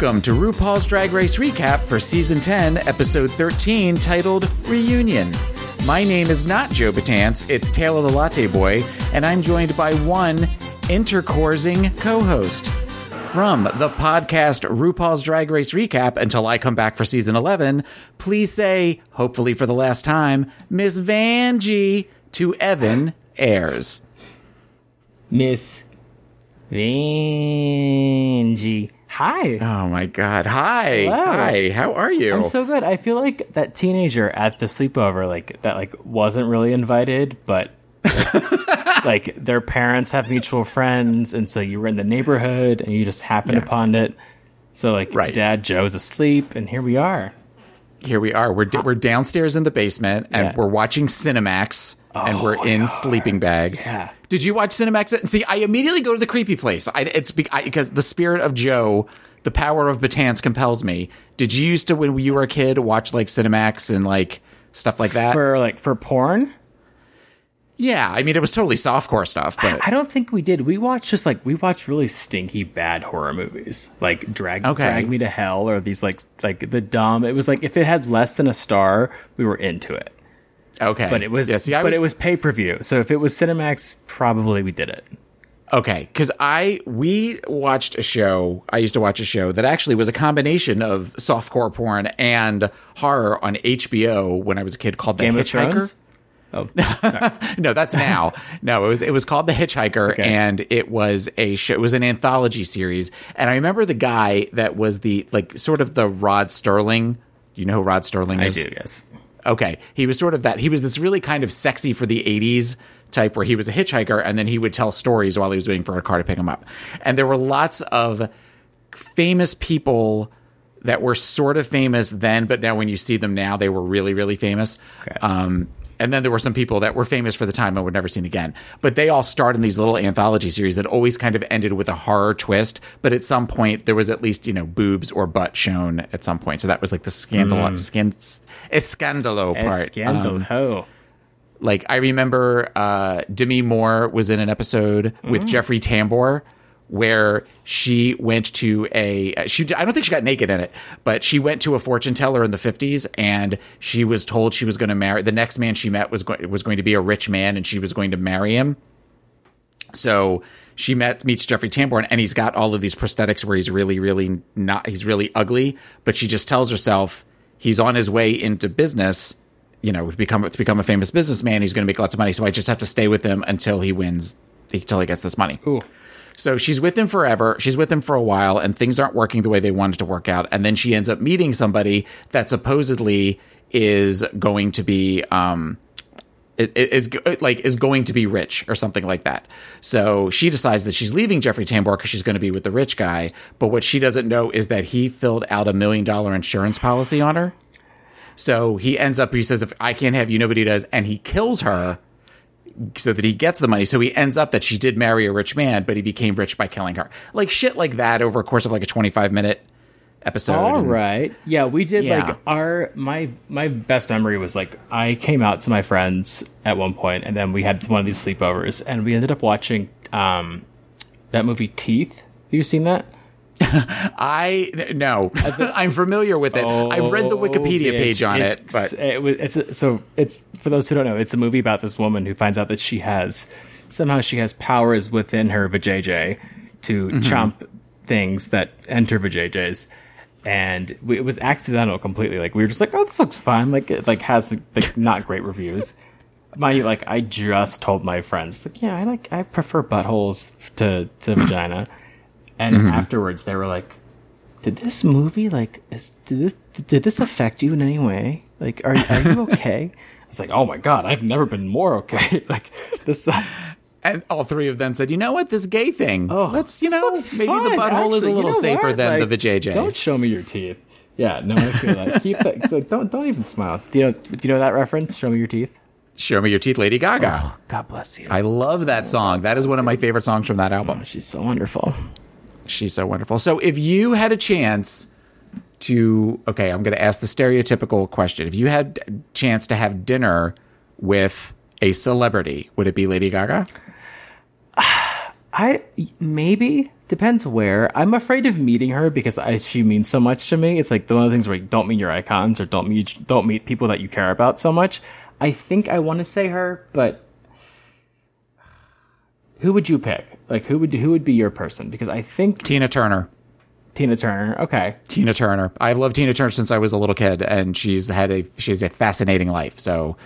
Welcome to RuPaul's Drag Race Recap for Season 10, Episode 13, titled Reunion. My name is not Joe Batance, it's Taylor the Latte Boy, and I'm joined by one intercoursing co host. From the podcast RuPaul's Drag Race Recap until I come back for Season 11, please say, hopefully for the last time, Miss Vanjie to Evan Ayres. Miss Vanjie. Hi. Oh my God. Hi. Hello. Hi. How are you? I'm so good. I feel like that teenager at the sleepover, like that, like wasn't really invited, but like, like, their parents have mutual friends, and so you were in the neighborhood and you just happened Yeah. upon it. So like, Right. Dad Joe's asleep, and here we are. Here we are. We're, d- uh, we're downstairs in the basement and Yeah. we're watching Cinemax and we're oh, in sleeping bags. Yeah. Did you watch Cinemax? See, I immediately go to the creepy place. I, it's because the spirit of Joe, the power of Batance compels me. Did you used to, when you were a kid, watch like Cinemax and like stuff like that? For like for porn, yeah. I mean, it was totally softcore stuff, but I don't think we did. We watched just like we watched really stinky bad horror movies, like Drag Okay. Drag Me to Hell or these like like the dumb. It was like if it had less than a star, we were into it. Okay. But it was, yeah, see, I but it was pay per view. So if it was Cinemax, probably we did it. Okay, because I we watched a show. I used to watch a show that actually was a combination of softcore porn and horror on HBO when I was a kid called The Game of Hitchhiker. Oh, no, that's now. no, it was it was called The Hitchhiker, Okay. and it was a show. It was an anthology series, and I remember the guy that was the like sort of the Rod Serling. You know who Rod Serling is? I do. Yes. Okay. He was sort of that. He was this really kind of sexy for the 80s type where he was a hitchhiker and then he would tell stories while he was waiting for a car to pick him up. And there were lots of famous people that were sort of famous then, but now when you see them now, they were really, really famous. Okay. Um, and then there were some people that were famous for the time and were never seen again. But they all starred in these little anthology series that always kind of ended with a horror twist. But at some point, there was at least, you know, boobs or butt shown at some point. So that was like the scandal, scan, escandalo part. Um, like I remember uh, Demi Moore was in an episode with Jeffrey Tambor where she went to a she I don't think she got naked in it, but she went to a fortune teller in the 50s and she was told she was going to marry the next man she met was going was going to be a rich man and she was going to marry him. So she met meets Jeffrey Tambor and he's got all of these prosthetics where he's really really not he's really ugly, but she just tells herself he's on his way into business, you know, become to become a famous businessman, he's going to make lots of money, so I just have to stay with him until he wins until he gets this money. Ooh. So she's with him forever. She's with him for a while, and things aren't working the way they wanted to work out. And then she ends up meeting somebody that supposedly is going to be, um, i- i- is like is going to be rich or something like that. So she decides that she's leaving Jeffrey Tambor because she's going to be with the rich guy. But what she doesn't know is that he filled out a million dollar insurance policy on her. So he ends up, he says, if I can't have you, nobody does. And he kills her so that he gets the money. So he ends up that she did marry a rich man, but he became rich by killing her. Like shit like that over a course of like a 25 minute episode. All And- right. Yeah, we did Yeah. like our my my best memory was like I came out to my friends at one point and then we had one of these sleepovers and we ended up watching um that movie Teeth. Have you seen that? I, no, I'm familiar with it. I've read the Wikipedia Oh, page on it, but it was it's so it's for those who don't know, it's a movie about this woman who finds out that she has somehow she has powers within her vajayjay to Mm-hmm. chomp things that enter vajayjays. And we, it was accidental completely. Like we were just like, oh, this looks fun. Like it like has like not great reviews. Mind you, like I just told my friends, like, yeah, I like I prefer buttholes to to vagina. And Mm-hmm. afterwards, they were like, did this movie like is did this did this affect you in any way like are, are you okay it's like oh my god i've never been more okay like this and all three of them said, you know what, this gay thing. oh let's, you know, maybe the fun, butthole is a actually. You little know safer what? than Like, the vajayjay. don't show me your teeth yeah no i feel like keep that like, don't don't even smile do you know do you know that reference show me your teeth Show me your teeth, Lady Gaga. oh god bless you I love that song. That is one of my favorite songs from that album. she's so wonderful She's so wonderful. So if you had a chance to, okay, I'm going to ask the stereotypical question. If you had a chance to have dinner with a celebrity, would it be Lady Gaga? I maybe Depends where. I'm afraid of meeting her because I, she means so much to me. It's like one of the things where you don't meet your icons or don't meet don't meet people that you care about so much. I think I want to say her, but who would you pick? Like who would who would be your person? Because I think Tina Turner. Tina Turner. Okay. Tina Turner. I've loved Tina Turner since I was a little kid, and she's had a she's a fascinating life. So,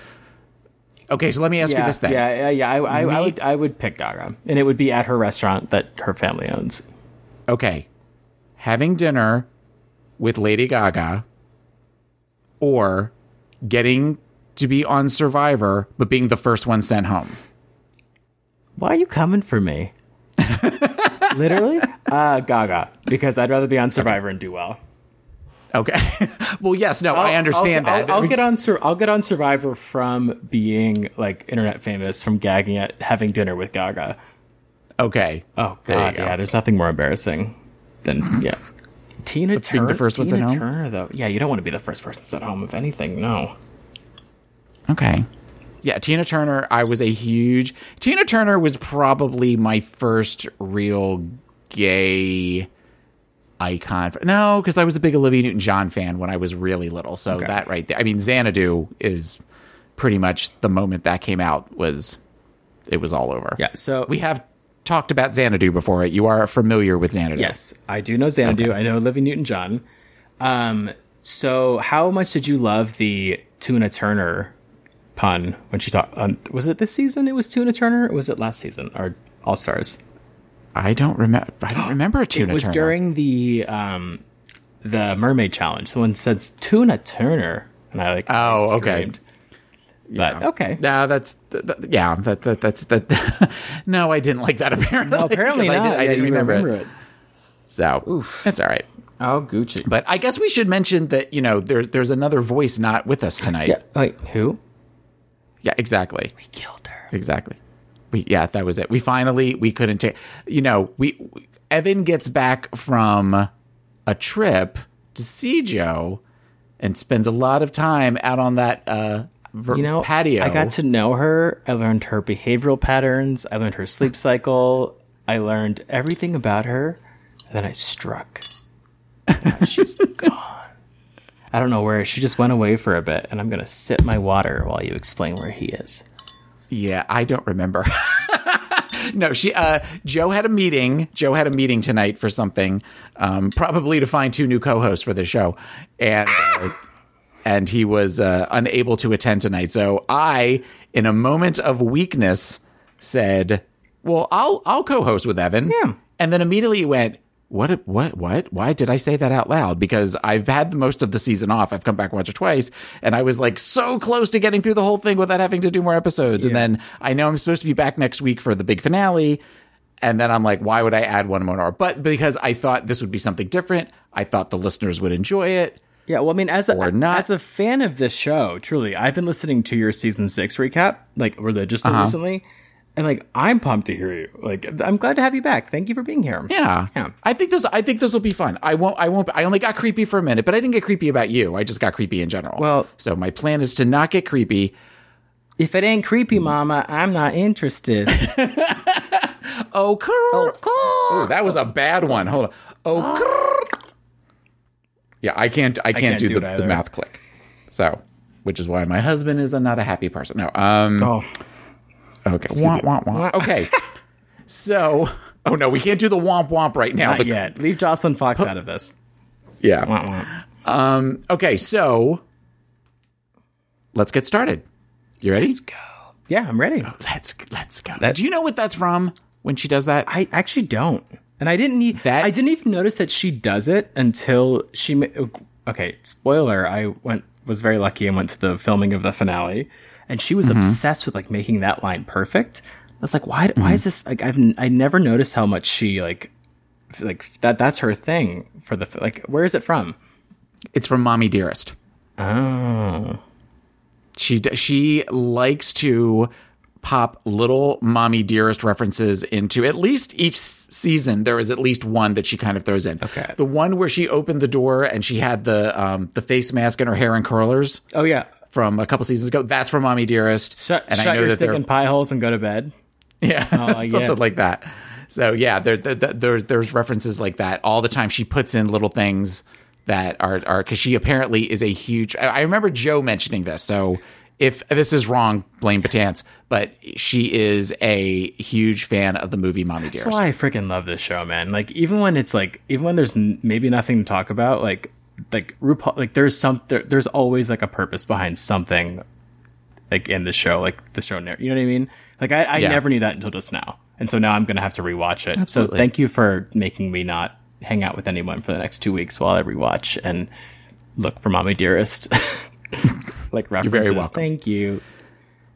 okay, so let me ask Yeah, you this then. yeah, yeah, yeah. I, I, I would I would pick Gaga, and it would be at her restaurant that her family owns. Okay, having dinner with Lady Gaga, or getting to be on Survivor but being the first one sent home. Why are you coming for me? Literally, uh, Gaga, because I'd rather be on Survivor and do well. Okay. well, yes, no, I I'll- understand I'll, that. I'll, I'll get on. Sur- I'll get on Survivor from being like internet famous from gagging at having dinner with Gaga. okay. Oh There God, go. yeah. There's nothing more embarrassing than yeah. Tina Turner. being the first one Tina sent home? Turner, though. Yeah, you don't want to be the first person sent home. If anything, no. Okay. Yeah, Tina Turner, I was a huge Tina Turner was probably my first real gay icon. No, because I was a big Olivia Newton John fan when I was really little. So Okay. that right there. I mean, Xanadu is pretty much the moment that came out was it was all over. Yeah. So We have talked about Xanadu before. You are familiar with Xanadu. Yes, I do know Xanadu. I know Olivia Newton John. Um, so how much did you love the Tuna Turner pun when she talked? Um, was it this season? It was Tuna Turner. Or was it last season or All Stars? I don't remember I don't remember a Tuna It was Turner. during the um, the Mermaid Challenge. Someone said Tuna Turner, and I like. Oh, okay. But okay. No, that's th- th- yeah. That, that that's that. no, I didn't like that. Apparently, No, apparently not. I, did, I Yeah, didn't you remember, it. it. So that's all right. Oh, Gucci. But I guess we should mention that you know there there's another voice not with us tonight. yeah. Wait, who? Yeah, exactly, We killed her. exactly. We yeah, that was it. We finally we couldn't take. You know, we Evan gets back from a trip to see Joe and spends a lot of time out on that uh ver- you know patio. i got to know her i learned her behavioral patterns i learned her sleep cycle i learned everything about her and then i struck Now she's gone i don't know where she just went away for a bit and i'm gonna sip my water while you explain where he is Yeah, I don't remember. no, she uh Joe had a meeting. Joe had a meeting tonight for something, um, probably to find two new co-hosts for the show. And uh, and he was uh, unable to attend tonight. So I, in a moment of weakness, said, "Well, I'll I'll co-host with Evan." Yeah. And then immediately went, "What? What? What? Why did I say that out loud?" Because I've had the most of the season off. I've come back once or twice, and I was like so close to getting through the whole thing without having to do more episodes. And then I know I'm supposed to be back next week for the big finale. And then I'm like, why would I add one more? But because I thought this would be something different, I thought the listeners would enjoy it. yeah well i mean as a Or not. as a fan of this show truly i've been listening to your season six recap like religiously uh-huh. recently and like i'm pumped to hear you like i'm glad to have you back thank you for being here Yeah. Yeah. I think this I think this will be fun. I won't I won't I only got creepy for a minute, but I didn't get creepy about you. I just got creepy in general. Well- so my plan is to not get creepy. If it ain't creepy, mama, I'm not interested. Oh, crrr. oh, that was a bad one. Hold on. Oh, crrr. yeah, I can't I can't, can't do, do the, the mouth click. So, which is why my husband is a, not a happy person. No. Um oh, okay. Womp, womp, womp. Okay. so, oh no, we can't do the womp womp right now. not The- yet. Leave Joslyn Fox out of this. Yeah. Wah, wah. Um, okay, so let's get started. You ready? Let's go. Yeah, I'm ready. Oh, let's let's go. Do you know what that's from when she does that? I actually don't, and I didn't need That- I didn't even notice that she does it until she. Okay, spoiler. I went was very lucky and went to the filming of the finale, and she was obsessed with like making that line perfect. I was like, why? Why is this like? I've I never noticed how much she like like that. That's her thing for the like. Where is it from? It's from Mommy Dearest. Oh, She she likes to pop little Mommy Dearest references into at least each season. There is at least one that she kind of throws in. Okay. the one where she opened the door and she had the um the face mask and her hair in curlers oh yeah. From a couple seasons ago. That's from Mommy Dearest. Shut, and shut I know your that stick in pie holes and go to bed. Yeah, I oh, something it. like that. So yeah, there, there, there, there's references like that all the time. She puts in little things that are are because she apparently is a huge. I I remember Joe mentioning this. So if this is wrong, blame Batance. But she is a huge fan of the movie Mommy That's Dearest. why I freaking love this show, man. Like even when it's like even when there's n- maybe nothing to talk about, like like RuPaul, like there's some there, there's always like a purpose behind something, like in the show, like the show. narr- You know what I mean? Like I, I Yeah. never knew that until just now, and so now I'm gonna have to rewatch it. Absolutely. So thank you for making me not hang out with anyone for the next two weeks while I rewatch and look for Mommy Dearest. like references. You're very welcome. Thank you.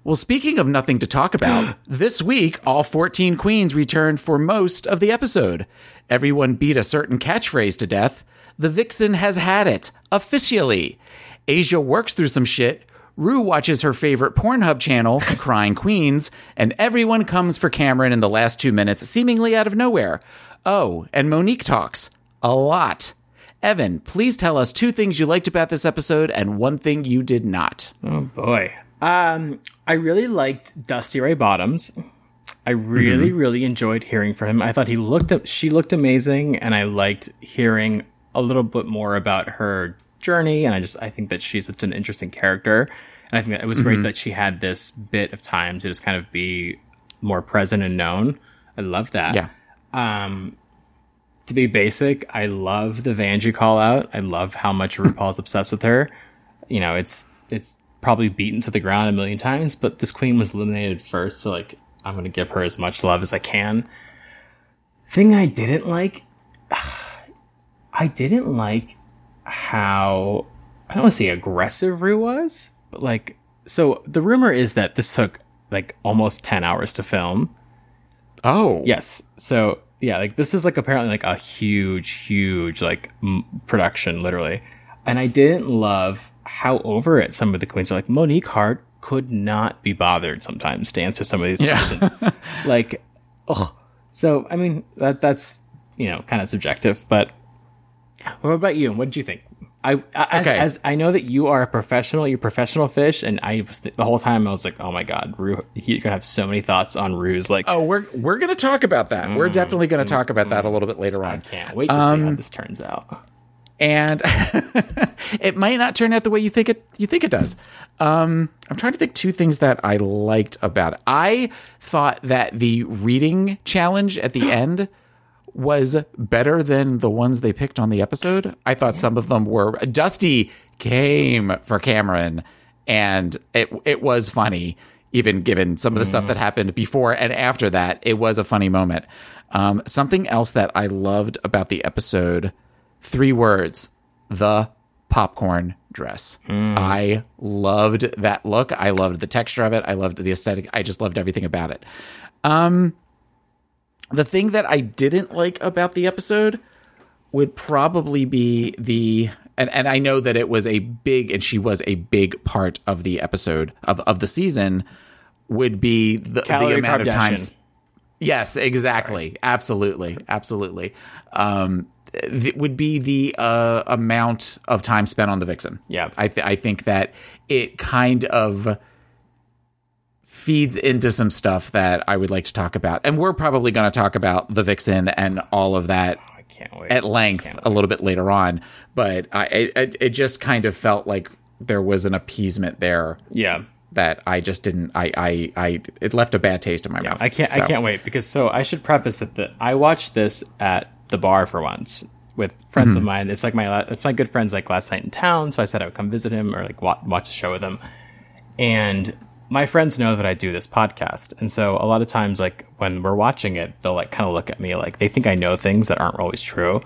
Well, speaking of nothing to talk about, this week all 14 queens returned for most of the episode. Everyone beat a certain catchphrase to death. The vixen has had it, officially. Asia works through some shit. Ru watches her favorite Pornhub channel, Crying Queens, and everyone comes for Kameron in the last two minutes, seemingly out of nowhere. Oh, and Monique talks. A lot. Evan, please tell us two things you liked about this episode and one thing you did not. Oh boy. Um, I really liked Dusty Ray Bottoms. I really, really enjoyed hearing from him. I thought he looked, she looked amazing, and I liked hearing a little bit more about her journey. And I just, I think that she's such an interesting character. And I think that it was great mm-hmm. that she had this bit of time to just kind of be more present and known. I love that. Yeah. Um, to be basic, I love the Vanjie call out. I love how much RuPaul's obsessed with her. You know, it's it's probably beaten to the ground a million times, but this queen was eliminated first, so like I'm gonna give her as much love as I can. Thing I didn't like, I didn't like how I don't want to say aggressive Ru was, but like so the rumor is that this took like almost ten hours to film. Oh. Yes. So yeah, like this is like apparently like a huge, huge like m- production, literally. And I didn't love how over it some of the queens are. Like Monique Heart could not be bothered sometimes to answer some of these Yeah. questions. like, oh, so I mean that that's you know kind of subjective, but what about you? And what did you think? I, I as, Okay. as I know that you are a professional, you're a professional fish, and I was the whole time I was like, oh my god, Ru, you're gonna have so many thoughts on Ru's like. Oh, we're we're gonna talk about that. We're mm, definitely gonna mm, talk about that a mm. little bit later on. I Can't wait to see um, how this turns out. And it might not turn out the way you think it you think it does. Um, I'm trying to think two things that I liked about it. I thought that the reading challenge at the end was better than the ones they picked on the episode. I thought some of them were Dusty came for Kameron and it it was funny even given some of the stuff that happened before and after that. It was a funny moment. Um, something else that I loved about the episode, three words, the popcorn dress. I loved that look. I loved the texture of it. I loved the aesthetic. I just loved everything about it. Um, the thing that I didn't like about the episode would probably be the and, and I know that it was a big and she was a big part of the episode of, of the season would be the, the amount of time Kardashian. s- Yes, exactly. Absolutely. Absolutely. Um, th- would be the uh, amount of time spent on the vixen. Yeah. I, th- I think that it kind of feeds into some stuff that I would like to talk about. And we're probably going to talk about the vixen and all of that I can't wait. at length a little bit later on. But I, it, it just kind of felt like there was an appeasement there yeah. that I just didn't. I, I, I it left a bad taste in my mouth. I can't. I can't wait because so I should preface that the I watched this at the bar for once with friends Mm-hmm. of mine. It's like my it's my good friends like last night in town. So I said I would come visit him or like wa- watch a show with him. And my friends know that I do this podcast, and so a lot of times like when we're watching it, they'll like kind of look at me like they think I know things that aren't always true.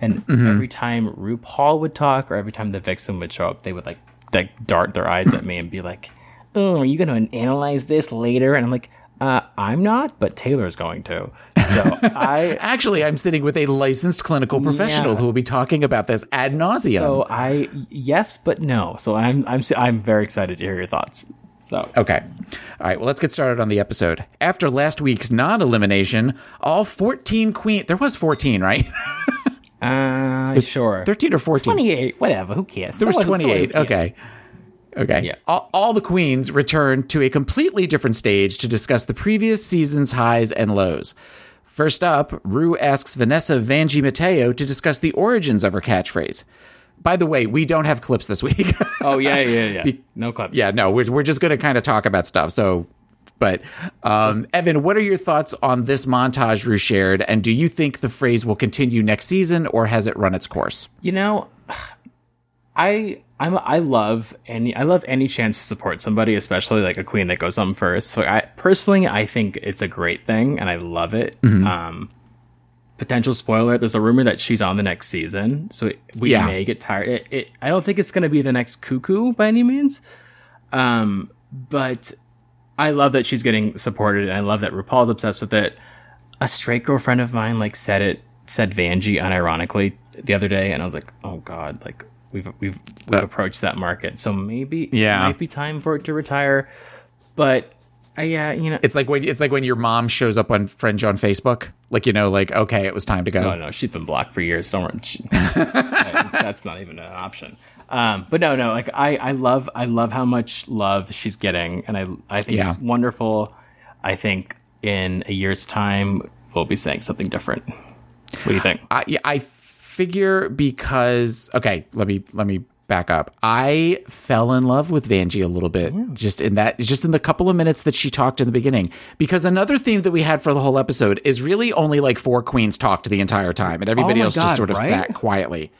And Mm-hmm. every time RuPaul would talk or every time the vixen would show up, they would like like dart their eyes at me and be like, "Oh, are you going to analyze this later?" And I'm like, uh, "I'm not, but Taylor's going to." So I Actually, I'm sitting with a licensed clinical professional Yeah. who will be talking about this ad nauseum. so I yes, but no. So I'm I'm I'm very excited to hear your thoughts. So Okay. All right. Well, let's get started on the episode. After last week's non elimination, all 14 queen. There was 14, right? uh, sure. 13 or 14? 28, whatever. Who cares? There was 28. Okay. Okay. Yeah. All, all the queens returned to a completely different stage to discuss the previous season's highs and lows. First up, Ru asks Vanessa Vanjie Mateo to discuss the origins of her catchphrase. By the way, we don't have clips this week. Oh yeah, yeah, yeah. Be- no clips. Yeah, no, we're we're just going to kind of talk about stuff. So, but um, Evan, what are your thoughts on this montage Ru shared, and do you think the phrase will continue next season, or has it run its course? You know, I I'm I love any I love any chance to support somebody, especially like a queen that goes on first. So I personally I think it's a great thing, and I love it. Mm-hmm. Um, potential spoiler there's a rumor that she's on the next season so we yeah. may get tired. It, it, i don't think it's going to be the next cuckoo by any means um, but i love that she's getting supported and i love that rupaul's obsessed with it. A straight girlfriend of mine like said it said vanjie unironically the other day and i was like oh god like we've we've, we've uh, approached that market so maybe yeah. it might be time for it to retire. But uh, yeah, you know, it's like when it's like when your mom shows up on Fringe on Facebook, like you know, like okay, it was time to go. No, no, she's been blocked for years. Don't she, that's not even an option. Um, but no, no, like I, I love, I love how much love she's getting, and I, I think yeah. it's wonderful. I think in a year's time we'll be saying something different. What do you think? I, I figure because okay, let me let me back up. I fell in love with Vanjie a little bit yeah. just in that just in the couple of minutes that she talked in the beginning. Because another theme that we had for the whole episode is really only like four queens talked the entire time and everybody oh else God, just sort of right? sat quietly.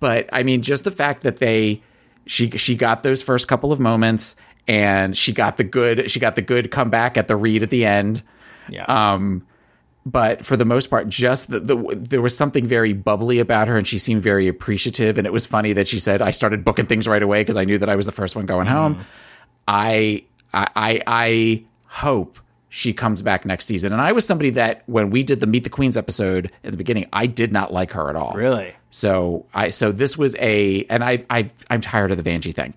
But I mean just the fact that they she she got those first couple of moments and she got the good she got the good comeback at the read at the end. Yeah. Um but for the most part, just the, the, there was something very bubbly about her, and she seemed very appreciative. And it was funny that she said, "I started booking things right away because I knew that I was the first one going mm. home." I, I, I hope she comes back next season. And I was somebody that when we did the Meet the Queens episode in the beginning, I did not like her at all. Really? So I, so this was a, and I, I, I'm tired of the Vanjie thing.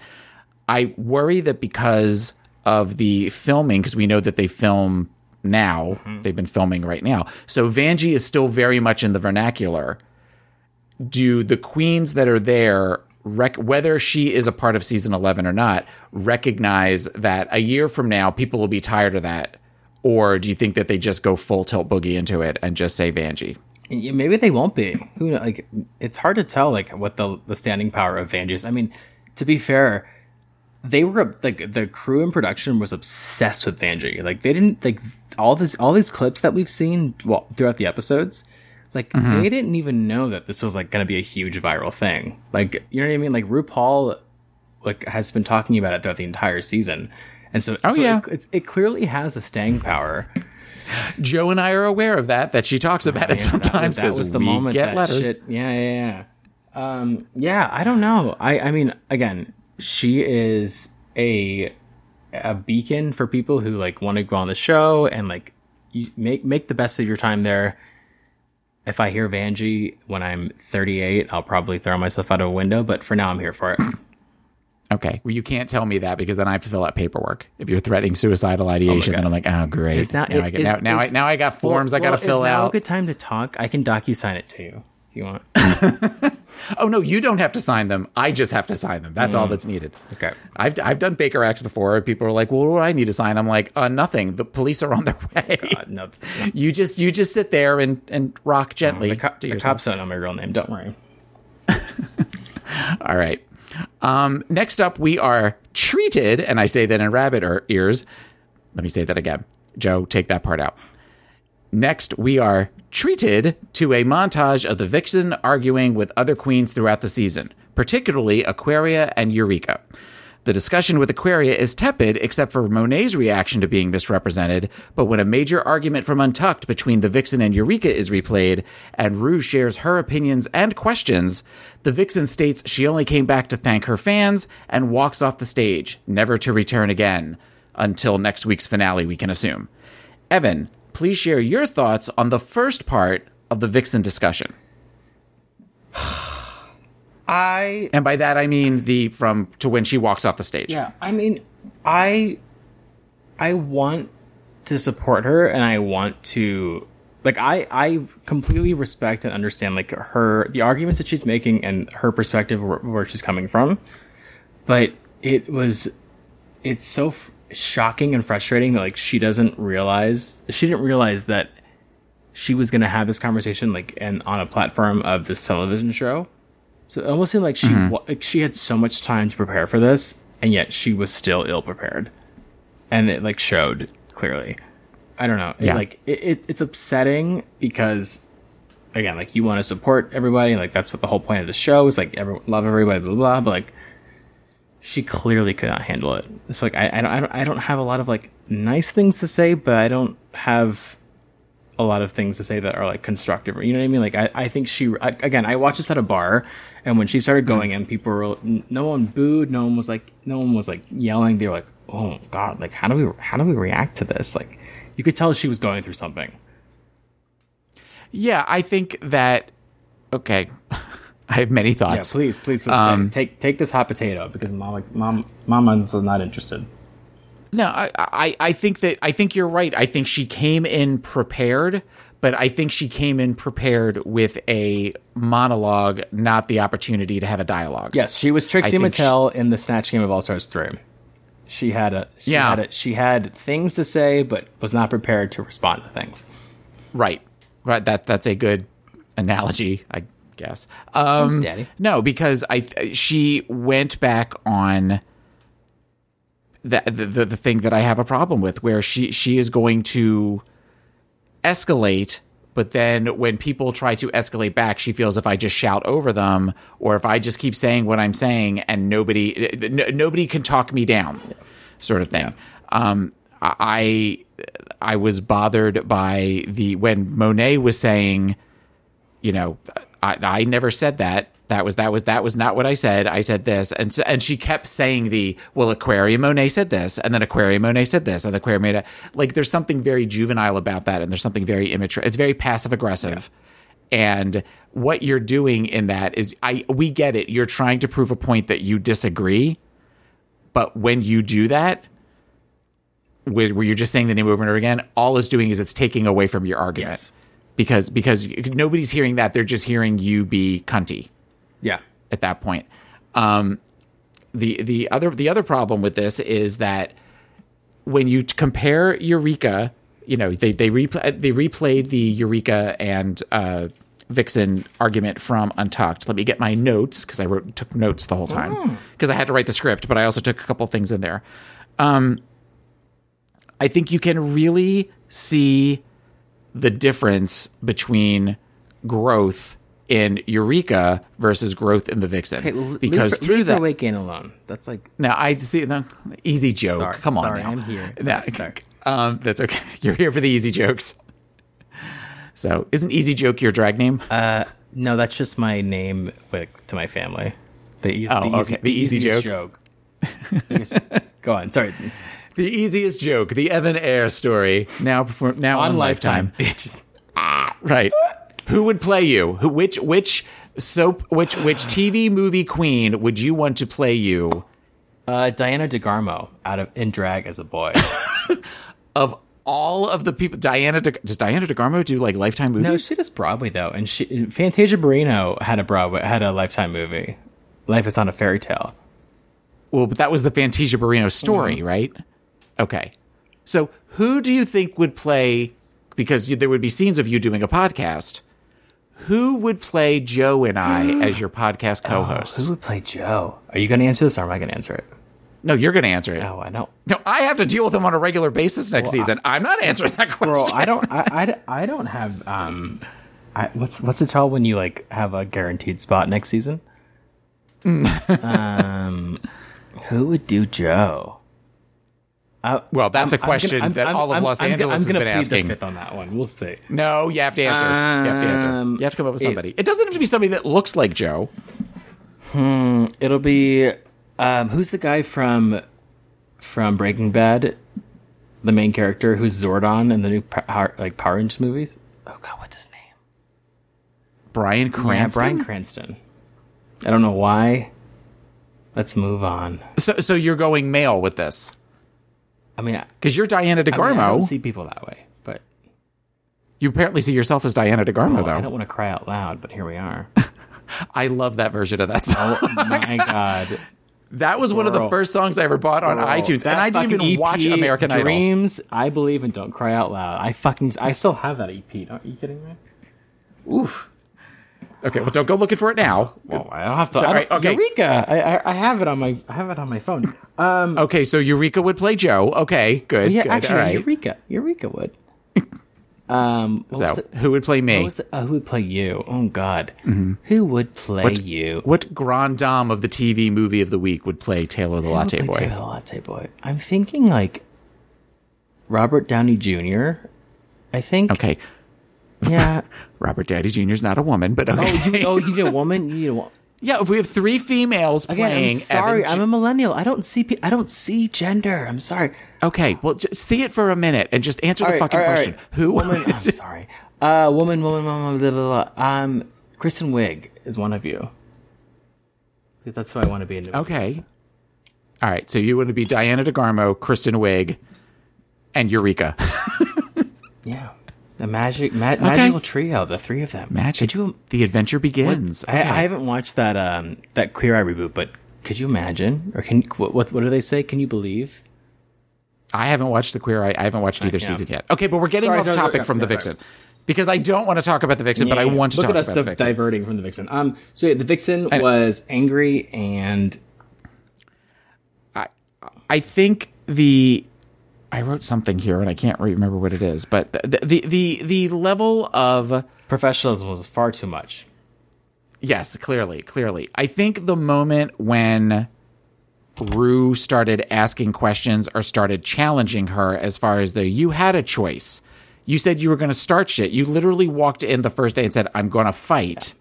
I worry that because of the filming, because we know that they film now. Mm-hmm. They've been filming right now. So Vanjie is still very much in the vernacular. Do the queens that are there, rec- whether she is a part of season 11 or not, recognize that a year from now people will be tired of that? Or do you think that they just go full tilt boogie into it and just say Vanjie? Maybe they won't be. Who like it's hard to tell like what the the standing power of Vanjie is. I mean, to be fair, they were like the crew in production was obsessed with Vanjie. Like they didn't like all this all these clips that we've seen well, throughout the episodes like mm-hmm. they didn't even know that this was like going to be a huge viral thing. Like you know what i mean? Like rupaul like has been talking about it throughout the entire season. And so oh so yeah. it, it, clearly has a staying power. Joe and i are aware of that that she talks about oh, it sometimes because was the we moment get letters. shit, yeah yeah yeah. Um yeah i don't know. I i mean again she is a a beacon for people who like want to go on the show and like you make make the best of your time there. If I hear Vanjie when I'm 38, I'll probably throw myself out of a window. But for now, I'm here for it. Okay. Well, you can't tell me that because then I have to fill out paperwork. If you're threatening suicidal oh ideation, oh then I'm like, oh, great. now, now, I, now, now, I, now I got forms well, I got to fill is now out. a good time to talk? I can docu sign it to you if you want. oh no, you don't have to sign them. I just have to sign them. That's mm. all that's needed. Okay. I've I've done Baker Acts before. People are like, "Well, what do I need to sign?" I'm like, "Uh, nothing. The police are on their way. God, no, no. You just you just sit there and and rock gently. the, co- the cops don't know my real name. Don't worry. all right. Um, next up, we are treated, and I say that in rabbit ears. Let me say that again. Joe, take that part out. Next, we are treated to a montage of the Vixen arguing with other queens throughout the season, particularly Aquaria and Eureka. The discussion with Aquaria is tepid except for Monet's reaction to being misrepresented, but when a major argument from Untucked between the Vixen and Eureka is replayed, and Ru shares her opinions and questions, the Vixen states she only came back to thank her fans and walks off the stage, never to return again. Until next week's finale, we can assume. Evan, please share your thoughts on the first part of the Vixen discussion. I and by that I mean the from to when she walks off the stage. Yeah, I mean, I I want to support her and I want to like I I completely respect and understand like her the arguments that she's making and her perspective where, where she's coming from, but it was it's so shocking and frustrating that like she doesn't realize she didn't realize that she was going to have this conversation like and on a platform of this television show. So it almost seemed like she mm-hmm. wa- like she had so much time to prepare for this, and yet she was still ill prepared, and it like showed clearly. I don't know. It, like it, it, it's upsetting because again, like you want to support everybody, like that's what the whole point of the show is. Like everyone love everybody, blah blah. blah but like she clearly could not handle it. It's like I, I don't I don't have a lot of like nice things to say, but I don't have a lot of things to say that are like constructive. You know what I mean? Like I, I think she I, again. I watched this at a bar, and when she started going in, people were no one booed, no one was like no one was like yelling. They were like, oh god, like how do we how do we react to this? Like you could tell she was going through something. Yeah, I think that. Okay, I have many Yeah, thoughts. please, please, please Um, take take this hot potato because mom mom mama's not interested. No, I, I, I think that I think you're right. I think she came in prepared, but I think she came in prepared with a monologue, not the opportunity to have a dialogue. Yes, she was Trixie Mattel in the Snatch Game of All Stars three. She had a she Yeah. had a, she had things to say, but was not prepared to respond to things. Right. Right. That that's a good analogy, I guess. Um, Thanks, Daddy. No, because I she went back on the, the the thing that I have a problem with, where she she is going to escalate, but then when people try to escalate back, she feels if I just shout over them, or if I just keep saying what I'm saying, and nobody n- nobody can talk me down, sort of thing. Um, I I was bothered by the when Monet was saying you know, I, I never said that. That was that was that was not what I said. I said this, and so, and she kept saying the well, Aquarium Monet said this, and then Aquarium Monet said this, and Aquarium Monet like there's something very juvenile about that, and there's something very immature. It's very passive aggressive, and what you're doing in that is I we get it. You're trying to prove a point that you disagree, but when you do that, where, where you're just saying the name over and over again, all it's doing is it's taking away from your argument Yes. Because because nobody's hearing that; they're just hearing you be cunty Yeah. at that point. Um, the the other the other problem with this is that when you t- compare Eureka, you know they they repl- they replayed the Eureka and uh, Vixen argument from Untucked. Let me get my notes because I wrote took notes the whole time because I had to write the script, but I also took a couple things in there. Um, I think you can really see the difference between growth in Eureka versus growth in the Vixen. because leave, through leave that, the weight in alone. That's like now I see the easy joke. Sorry, Come on, sorry, now. I'm here. No, Sorry. um, that's okay. You're here for the easy jokes. So, isn't Easy Joke your drag name? uh no, that's just my name like, to my family. The easy, Oh, the easy, okay. The easy easiest joke. Go on. Sorry. The easiest joke, the Evan Air story. Now perform now on, On Lifetime. Lifetime, bitch. Right. Who would play you? Who which which soap which which TV movie queen would you want to play you Uh, Diana DeGarmo out of in drag as a boy. of all of the people Diana De, does Diana DeGarmo do like lifetime movies? no, she does Broadway though, and she Fantasia Barrino had a Broadway had a Lifetime movie. Life is not a fairy tale. Well, but that was the Fantasia Barrino story, Mm-hmm. right? Okay. So, who do you think would play because you, there would be scenes of you doing a podcast? Who would play Joe and I as your podcast co-hosts? Oh, Who would play Joe? Are you going to answer this, or am I going to answer it? no, you're going to answer it. Oh, I don't. No, I have to deal with him on a regular basis next season. I'm not answering that question. Bro, I don't. I, I, I don't have. Um, I, what's what's it called when you like have a guaranteed spot next season? um, who would do Joe? Well, that's a I'm gonna- question I'm- that I'm- all of I'm- Los I'm, Angeles I'm has gonna been plead the asking. fifth on that one. We'll see. No, you have to answer. you have to answer. Um, You have to come up with it- somebody. It, doesn't have to be somebody that looks like Joe. Hmm. It'll be um, who's the guy from from Breaking Bad, the main character who's Zordon in the new Power, like Power Rangers movies. Oh God, what's his name? Bryan Cranston. Yeah, Bryan Cranston. I don't know why. Let's move on. So, so you're going male with this I mean, because you're Diana I, mean, DeGarmo. I don't see people that way, but you apparently see yourself as Diana DeGarmo, oh, though. I don't want to cry out loud. But here we are. I love that version of that song. Oh my God! That was one of the first songs I ever bought on Girl, iTunes, that and I didn't even watch EP, American Idol. Dreams, I believe and don't cry out loud. I fucking I still have that EP. Aren't you kidding me? Oof. Okay, well, don't go looking for it now. Well, I don't have to. So, I don't, okay. Eureka! I, I I have it on my I have it on my phone. Um, Okay, so Eureka would play Joe. Okay, good. yeah, good, actually, all right. Eureka, Eureka would. um, So, the- who would play me? What was the, uh, who would play you? Oh God, who would play you? What grand dame of the TV movie of the week would play Taylor the Who would Latte play Boy? Taylor the Latte Boy. I'm thinking like Robert Downey Jr. I think. Okay, Yeah. Robert Downey Jr. is not a woman, but Oh, you, oh, you need a woman. You need a woman. yeah, if we have three females Again, playing, I'm sorry. Evan- I'm a millennial. I don't see. pe- I don't see gender. I'm sorry. okay. Well, just see it for a minute and just answer the All right, fucking right, question. right. Who? Woman. I'm sorry. Uh, woman, woman, woman. Blah, blah, blah. Um, Kristen Wiig is one of you. Because that's who I want to be in. okay. All right. So you want to be Diana DeGarmo, Kristen Wiig, and Eureka. Yeah. The magic, ma- magical trio, the three of them. Magic. Could you? the adventure begins. I, I haven't watched that um that Queer Eye reboot, but could you imagine? Or can what what, what do they say? Can you believe? I haven't watched the Queer Eye. I haven't watched either season yet. Okay, but we're getting Sorry, off sorry, topic sorry. from the Yeah. Vixen because I don't want to talk about the Vixen, but I want to Look talk at us about the Vixen. diverting from the Vixen. Um, so yeah, the Vixen was angry and I think the I wrote something here and I can't remember what it is, but the the the, the level of professionalism was far too much. yes, clearly, clearly. I think the moment when Ru started asking questions or started challenging her as far as the you had a choice. You said you were going to start shit. You literally walked in the first day and said, I'm going to fight.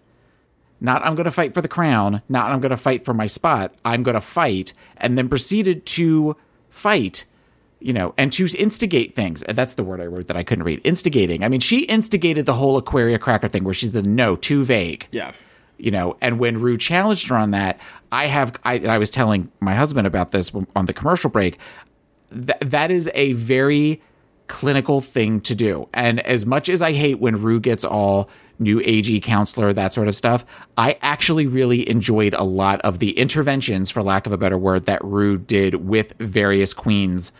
Not I'm going to fight for the crown. Not I'm going to fight for my spot. I'm going to fight. And then proceeded to fight, you know, and to instigate things. That's the word I wrote that I couldn't read. Instigating. I mean, she instigated the whole Aquaria Cracker thing where she said, no, too vague Yeah. you know and when ru challenged her on that i have i, and I was telling my husband about this on the commercial break Th- that is a very clinical thing to do and as much as i hate when ru gets all new agey counselor that sort of stuff i actually really enjoyed a lot of the interventions for lack of a better word that ru did with various queens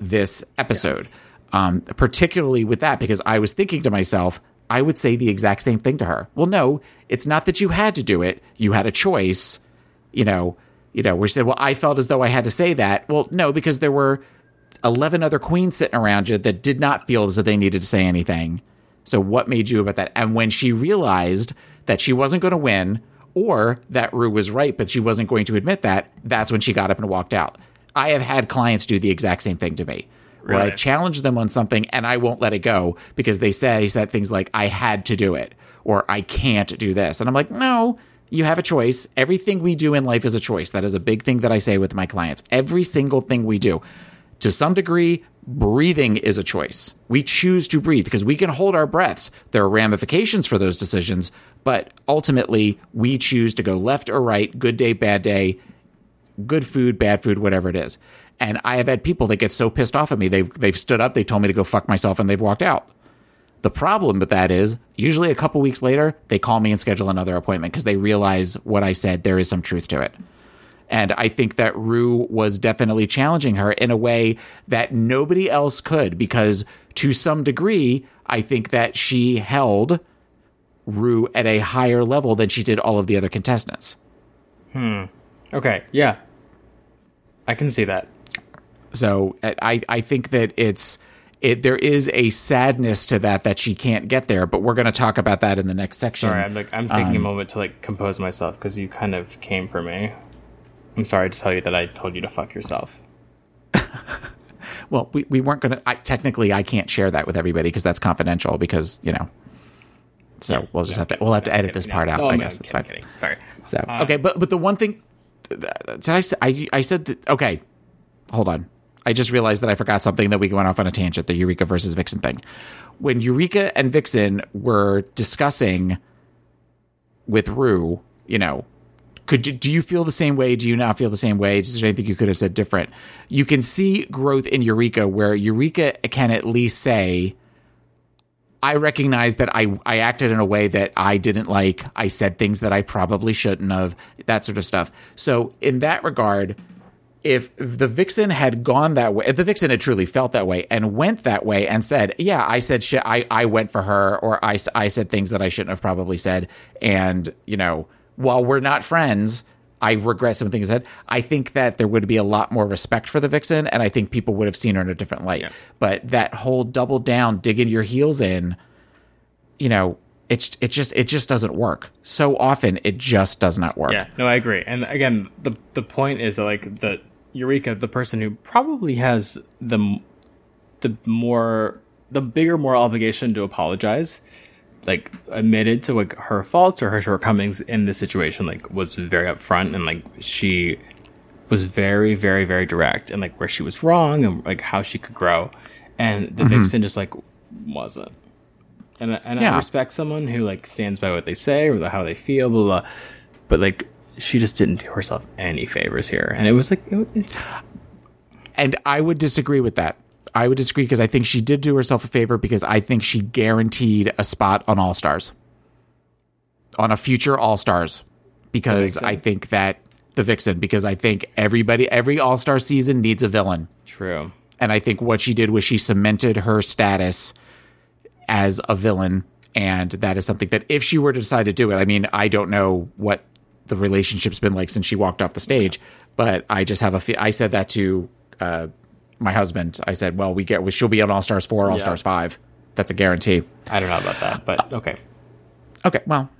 this episode. Um, particularly with that, because I was thinking to myself, I would say the exact same thing to her. Well, no, it's not that you had to do it. You had a choice, you know, you know, where she said, well, I felt as though I had to say that. Well, no, because there were 11 other queens sitting around you that did not feel as though they needed to say anything. So what made you about that? And when she realized that she wasn't going to win or that Ru was right, but she wasn't going to admit that, that's when she got up and walked out. I have had clients do the exact same thing to me. Where I've challenged them on something and I won't let it go because they say said things like I had to do it or I can't do this. And I'm like, no, you have a choice. Everything we do in life is a choice. That is a big thing that I say with my clients. Every single thing we do. To some degree, breathing is a choice. We choose to breathe because we can hold our breaths. There are ramifications for those decisions, but ultimately we choose to go left or right, good day, bad day, good food, bad food, whatever it is. And I have had people that get so pissed off at me, they've they've stood up, they told me to go fuck myself, and they've walked out. The problem with that is, usually a couple weeks later, they call me and schedule another appointment because they realize what I said. There is some truth to it. And I think that Ru was definitely challenging her in a way that nobody else could because to some degree, I think that she held Ru at a higher level than she did all of the other contestants. Hmm. Okay. Yeah. I can see that. So uh, I, I think that it's it there is a sadness to that that she can't get there, but we're going to talk about that in the next section. Sorry, I'm like I'm taking a um, moment to like compose myself because you kind of came for me. I'm sorry to tell you that I told you to fuck yourself. Well, we, we weren't going to. Technically, I can't share that with everybody because that's confidential. Because you know, so we'll just have to we'll have to edit this part out. No, I guess it's kidding, fine. kidding. Sorry. So uh, okay, but but the one thing did I say? I I said that. Okay, hold on. I just realized that I forgot something that we went off on a tangent. The Eureka versus Vixen thing. When Eureka and Vixen were discussing with Ru, you know, could you, do you feel the same way? Do you not feel the same way? Is there anything you could have said different? You can see growth in Eureka where Eureka can at least say, I recognize that I I acted in a way that I didn't like. I said things that I probably shouldn't have. That sort of stuff. So in that regard, if the vixen had gone that way, if the vixen had truly felt that way and went that way and said, "Yeah, I said shit. I I went for her, or I I said things that I shouldn't have probably said," and you know, while we're not friends. I regret some things said. I think that there would be a lot more respect for the vixen, and I think people would have seen her in a different light. Yeah. But that whole double down, digging your heels in, you know, it's it just it just doesn't work. So often, it just does not work. Yeah, no, I agree. And again, the the point is that like the Eureka, the person who probably has the the more the bigger moral obligation to apologize, like admitted to like her faults or her shortcomings in this situation, like was very upfront and like she was very very very direct and like where she was wrong and like how she could grow, and the mm-hmm. vixen just like wasn't. And, I- and I respect someone who like stands by what they say or how they feel, blah blah. But like, she just didn't do herself any favors here, and it was like, it, it- And I would disagree with that. I would disagree because I think she did do herself a favor because I think she guaranteed a spot on All Stars, on a future All Stars, because I think that the Vixen, because I think everybody, every All Star season needs a villain. true. And I think what she did was she cemented her status as a villain. And that is something that if she were to decide to do it, I mean, I don't know what the relationship's been like since she walked off the stage, but I just have a, fe- I said that to, uh, my husband. I said, well, we get, well, she'll be on All Stars 4, All Stars 5. That's a guarantee. I don't know about that, but uh, okay. Okay. Well,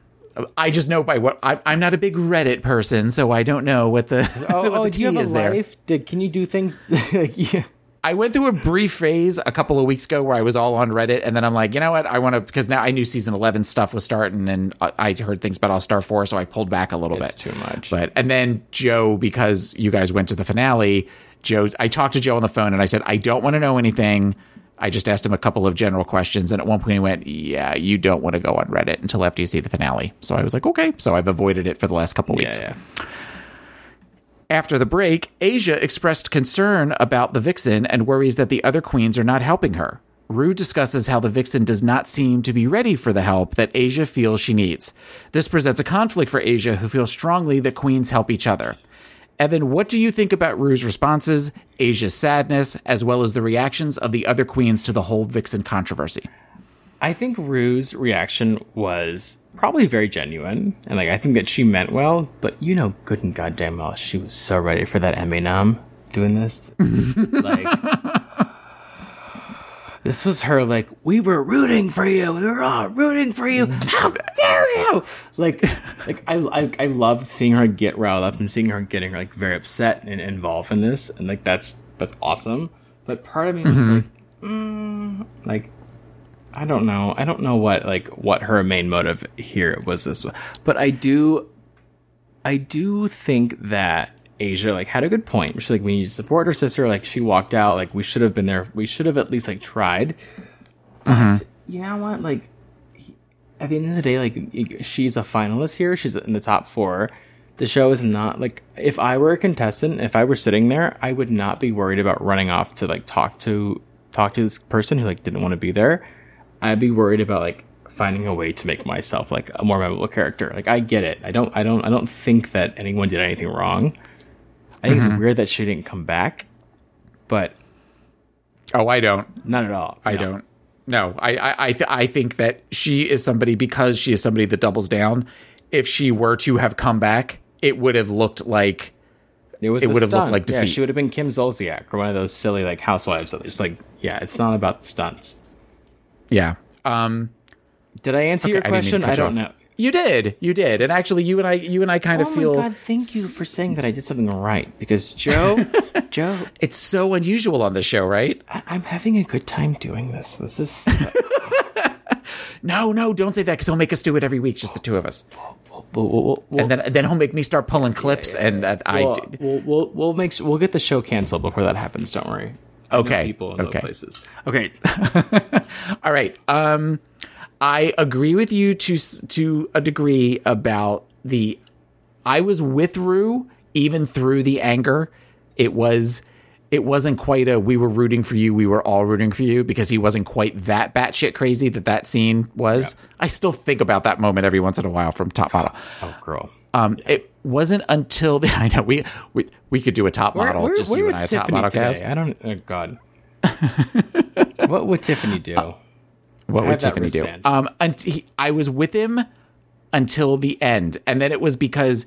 I just know by what I, I'm not a big Reddit person, so I don't know what the, Oh, what oh the do you have a life? Did, can you do things? like, yeah. I went through a brief phase a couple of weeks ago where I was all on Reddit, and then I'm like, you know what? I want to because now I knew season 11 stuff was starting, and I, I heard things about All Star Four, so I pulled back a little It's bit. too much. But and then Joe, because you guys went to the finale, Joe, I talked to Joe on the phone, and I said I don't want to know anything. I just asked him a couple of general questions, and at one point he went, "Yeah, you don't want to go on Reddit until after you see the finale." So I was like, "Okay." So I've avoided it for the last couple weeks. Yeah, yeah. After the break, Asia expressed concern about the Vixen and worries that the other queens are not helping her. Ru discusses how the Vixen does not seem to be ready for the help that Asia feels she needs. This presents a conflict for Asia, who feels strongly that queens help each other. Evan, what do you think about Ru's responses, Asia's sadness, as well as the reactions of the other queens to the whole Vixen controversy? I think Ru's reaction was probably very genuine, and like I think that she meant well. But you know, good and goddamn well, she was so ready for that Emmy nom doing this. like, this was her. Like, we were rooting for you. We were all rooting for you. How dare you? Like, like I, I, I loved seeing her get riled up and seeing her getting like very upset and involved in this, and like that's that's awesome. But part of me was like, mm, like I don't know. I don't know what like what her main motive here was this, but I do, I do think that Asia like had a good point. She's like, we need to support her sister. Like she walked out. Like we should have been there. We should have at least like tried. But mm-hmm. you know what? Like at the end of the day, like she's a finalist here. She's in the top four. The show is not like if I were a contestant, if I were sitting there, I would not be worried about running off to like talk to talk to this person who like didn't want to be there. I'd be worried about like finding a way to make myself like a more memorable character. Like I get it. I don't I don't I don't think that anyone did anything wrong. I think it's weird that she didn't come back, but Oh, I don't. not at all. I No. don't. No, I I I, th- I think that she is somebody because she is somebody that doubles down. If she were to have come back, it would have looked like It was It would have looked like Yeah, defeat. she would have been Kim Zolciak or one of those silly like housewives. That just like yeah, it's not about stunts. yeah. Um, Did I answer your I mean to question? cut I don't off. know. You did, you did, and actually, you and I, you and I kind of Oh feel my god! Thank you for saying that I did something right because Joe, Joe, it's so unusual on the show, right? I- I'm having a good time doing this. This is No, no, don't say that because he'll make us do it every week, just the two of us, we'll, we'll, we'll, and then then he'll make me start pulling clips, and that I. we'll, did- we'll, we'll, we'll make sure, we'll get the show canceled before that happens. Don't worry. Okay, people in okay. places. Okay. All right. Um, I agree with you to to a degree about the. I was with Ru even through the anger. It was it wasn't quite a we were rooting for you, we were all rooting for you because he wasn't quite that batshit crazy that that scene was. I still think about that moment every once in a while from Top Model. Oh, girl. Um, It wasn't until the, I know we we we could do a Top Model, Where- just where you and I, a Top Model today? cast. I don't. Oh God. what would Tiffany do? What I would have that Tiffany do? Um, and he, I was with him until the end, and then it was because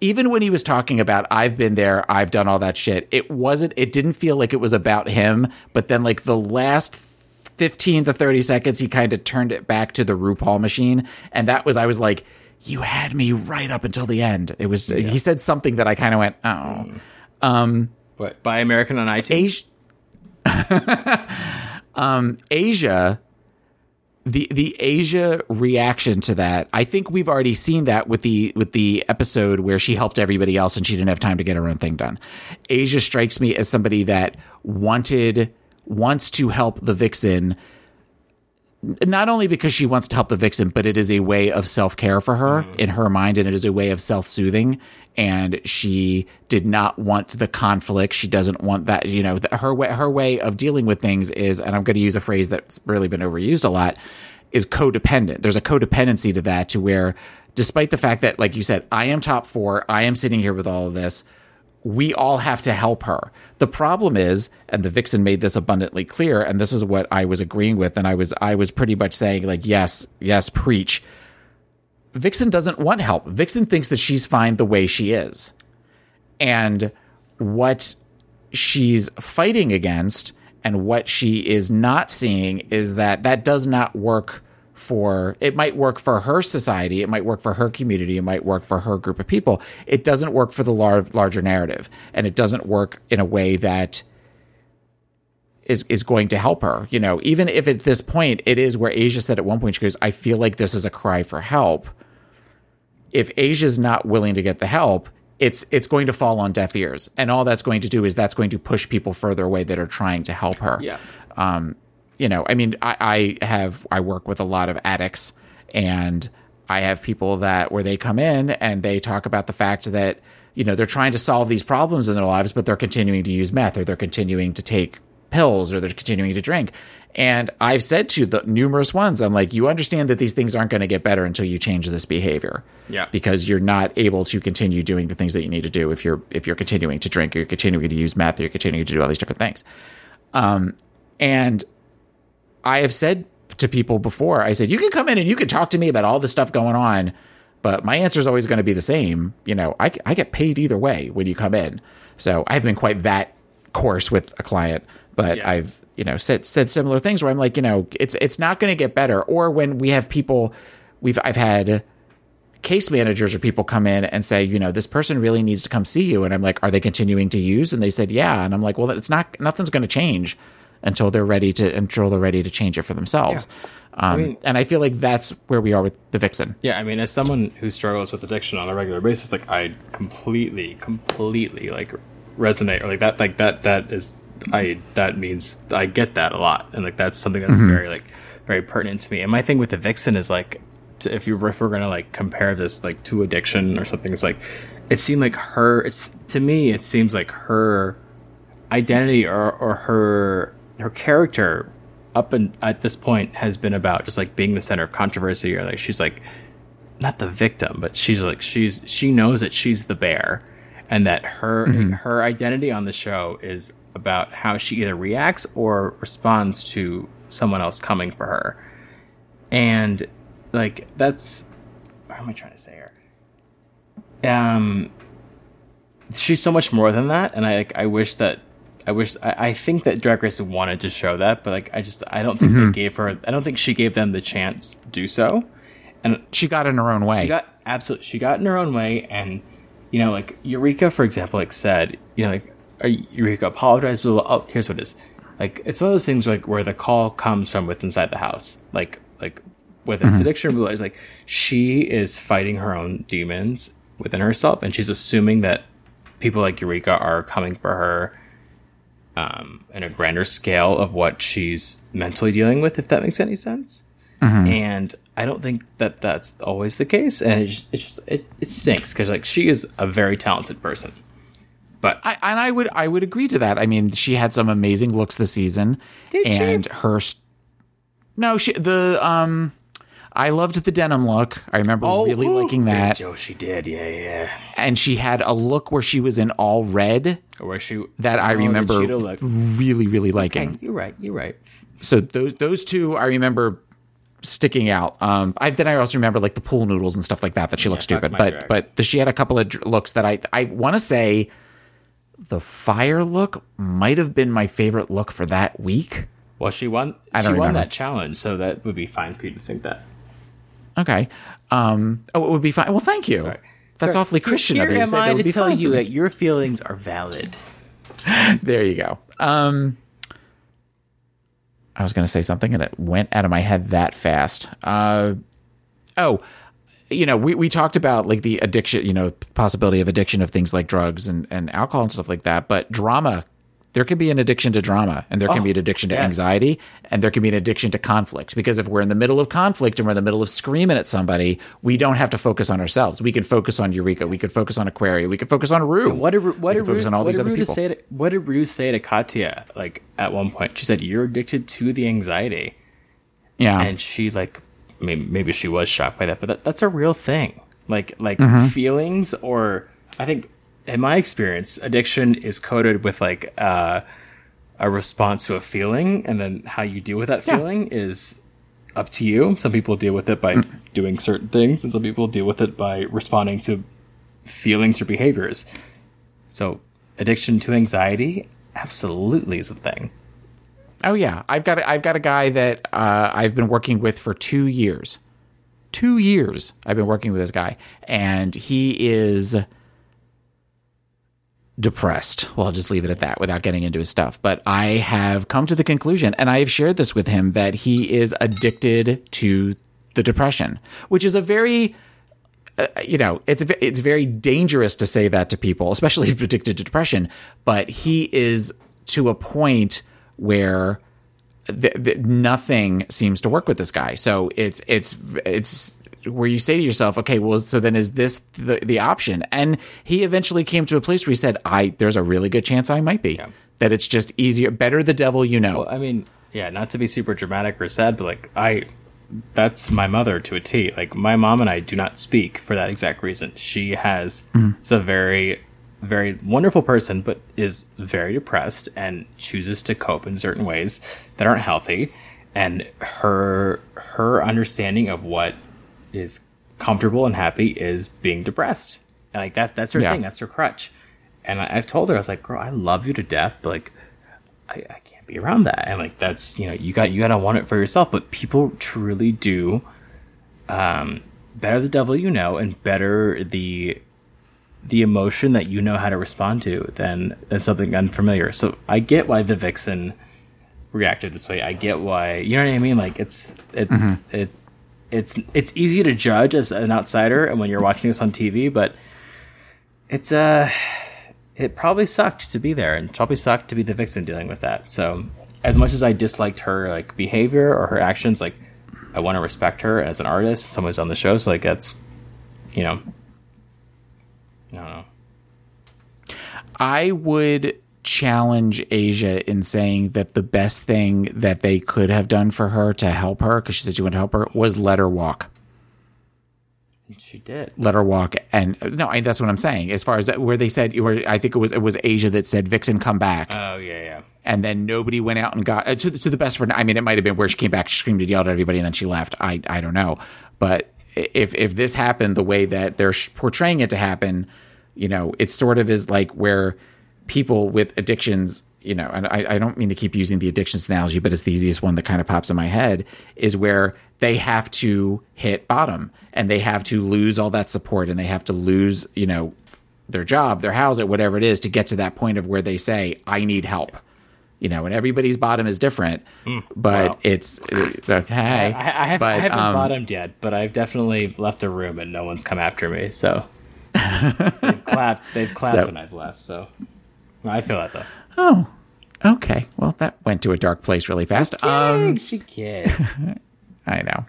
even when he was talking about I've been there, I've done all that shit. It wasn't. It didn't feel like it was about him. But then, like the last fifteen to thirty seconds, he kind of turned it back to the RuPaul machine, and that was I was like, you had me right up until the end. It was. He said something that I kind of went, oh. What? Buy American on iTunes. Asia, um, Asia, the the Asia reaction to that, I think we've already seen that with the with the episode where she helped everybody else and she didn't have time to get her own thing done. Asia strikes me as somebody that wanted wants to help the vixen not only because she wants to help the vixen, but it is a way of self care for her mm-hmm. in her mind, and it is a way of self soothing. And she did not want the conflict. She doesn't want that. You know, her way, her way of dealing with things is, and I'm going to use a phrase that's really been overused a lot, is codependent. There's a codependency to that, to where, despite the fact that, like you said, I am top four, I am sitting here with all of this we all have to help her. The problem is, and the vixen made this abundantly clear, and this is what I was agreeing with, and I was I was pretty much saying like, yes, yes, preach. Vixen doesn't want help. Vixen thinks that she's fine the way she is. And what she's fighting against and what she is not seeing is that that does not work for it might work for her society it might work for her community it might work for her group of people. It doesn't work for the lar- larger narrative and it doesn't work in a way that is is going to help her you know? Even if at this point it is where asia said at one point she goes i feel like this is a cry for help. If asia's not willing to get the help it's it's going to fall on deaf ears. And all that's going to do is that's going to push people further away that are trying to help her. Yeah. um, you know, I mean, I, I have I work with a lot of addicts, and I have people that where they come in and they talk about the fact that you know they're trying to solve these problems in their lives, but they're continuing to use meth or they're continuing to take pills or they're continuing to drink. And I've said to the numerous ones, I'm like, you understand that these things aren't going to get better until you change this behavior. Yeah. Because you're not able to continue doing the things that you need to do if you're if you're continuing to drink or you're continuing to use meth or you're continuing to do all these different things. Um, and I have said to people before, I said, you can come in and you can talk to me about all the stuff going on, but my answer is always going to be the same. You know, I, I get paid either way when you come in. So I've been quite that coarse with a client, but Yeah. I've, you know, said, said similar things where I'm like, you know, it's, it's not going to get better. Or when we have people, we've, I've had case managers or people come in and say, you know, this person really needs to come see you. And I'm like, are they continuing to use? And they said, yeah. And I'm like, well, it's not, nothing's going to change until they're ready to, until they're ready to change it for themselves. Um, mean- and I feel like that's where we are with the Vixen. Yeah, I mean, as someone who struggles with addiction on a regular basis, like I completely, completely like resonate or like that, like that, that is, I that means I get that a lot, and like that's something that's very like very pertinent to me. And my thing with the vixen is like, to, if you if we're gonna like compare this like to addiction or something, it's like it seemed like her. It's to me, it seems like her identity or or her her character up and at this point has been about just like being the center of controversy or like she's like not the victim but she's like she's she knows that she's the bear and that her her identity on the show is about how she either reacts or responds to someone else coming for her. And like that's what am i trying to say here? Um she's so much more than that and i like i wish that i wish i, I think that drag race wanted to show that but like i just i don't think they gave her i don't think she gave them the chance to do so and She got in her own way. she got absolutely she got in her own way and you know like eureka for example like said you know like eureka apologized blah, oh here's what it is like it's one of those things like where the call comes from within inside the house like like with Mm-hmm. addiction it's like she is fighting her own demons within herself and she's assuming that people like eureka are coming for her um, in a grander scale of what she's mentally dealing with, if that makes any sense. And I don't think that that's always the case, and it just it just it, it stinks because like she is a very talented person, But I, and I would I would agree to that. I mean, she had some amazing looks this season, Did she? and her s- no, she the um, I loved the denim look. I remember really ooh, liking that, Oh, she did. Yeah, yeah. and she had a look where she was in all red Or where she that I Oh, remember really really liking. Okay, you're right. You're right. So those those two I remember sticking out. Um, I then I also remember like the pool noodles and stuff like that that she looked stupid, but drag. but the, she had a couple of looks that I I want to say the fire look might have been my favorite look for that week. Well, she won. I don't won remember. that challenge, so that would be fine for you to think that. Okay. Um, oh, it would be fine. Well, thank you. Sorry. That's Sorry. awfully Christian Here of you. am say that I to tell you that your feelings are valid. There you go. Um, I was going to say something and it went out of my head that fast. Uh, oh, you know, we, we talked about like the addiction, you know, possibility of addiction of things like drugs and, and alcohol and stuff like that. But drama, there can be an addiction to drama and there can Oh, be an addiction to yes. anxiety and there can be an addiction to conflict. Because if we're in the middle of conflict and we're in the middle of screaming at somebody, we don't have to focus on ourselves. We can focus on Eureka. We could focus on Aquaria. We could focus on Ru. What did what did could focus Ru- on all what these did other Ru people. say to, what did Ru say to Katya like at one point? She said you're addicted to the anxiety, yeah. and she like maybe, maybe she was shocked by that, but that, that's a real thing. Like like Mm-hmm. feelings, or I think in my experience, addiction is coded with like uh, a response to a feeling, and then how you deal with that Yeah. feeling is up to you. Some people deal with it by doing certain things, and some people deal with it by responding to feelings or behaviors. So, addiction to anxiety absolutely is a thing. Oh yeah, I've got a, I've got a guy that uh, I've been working with for two years. Two years I've been working with this guy, and he is depressed. Well, I'll just leave it at that without getting into his stuff. But I have come to the conclusion, and I have shared this with him, that he is addicted to the depression, which is a very uh, you know, it's it's very dangerous to say that to people, especially if addicted to depression. But he is to a point where th- th- nothing seems to work with this guy. So it's it's it's where you say to yourself, okay, well, so then is this the the option? And he eventually came to a place where he said, I there's a really good chance I might be. That it's just easier, better the devil you know. Well, I mean, yeah, not to be super dramatic or sad, but like I that's my mother to a T. Like my mom and I do not speak for that exact reason. She has mm-hmm. is a very very wonderful person but is very depressed and chooses to cope in certain ways that aren't healthy and her her understanding of what is comfortable and happy is being depressed. And like that that's her Yeah. thing, that's her crutch. And I, I've told her, I was like, girl, I love you to death, but like I, I can't be around that. And like that's you know, you got you gotta want it for yourself. But people truly do um better the devil you know and better the the emotion that you know how to respond to than than something unfamiliar. So I get why the vixen reacted this way. I get why you know what I mean? Like it's it it it's it's easy to judge as an outsider and when you're watching this on TV, but it's uh it probably sucked to be there and probably sucked to be the vixen dealing with that. So as much as I disliked her like behavior or her actions, like I want to respect her as an artist, someone who's on the show. So like that's you know I don't know. I would challenge Asia in saying that the best thing that they could have done for her to help her, because she said she wanted to help her, was let her walk. She did. Let her walk, and no, I, that's what I'm saying. As far as that, where they said, where I think it was it was Asia that said, "Vixen, come back," Oh yeah, yeah. and then nobody went out and got uh, to, to the best friend. I mean, it might have been where she came back, she screamed and yelled at everybody, and then she left. I I don't know, but if if this happened the way that they're portraying it to happen, you know, it sort of is like where people with addictions. You know, and I, I don't mean to keep using the addictions analogy, but it's the easiest one that kind of pops in my head is where they have to hit bottom and they have to lose all that support and they have to lose, you know, their job, their house, or whatever it is to get to that point of where they say, I need help. You know, and everybody's bottom is different, but wow. it's, uh, hey, I, I, have, but, I haven't um, bottomed yet, but I've definitely left a room and no one's come after me. So they've clapped. They've clapped So- when I've left. So I feel that though. Oh, okay. Well, that went to a dark place really fast. Um, she kids. I know.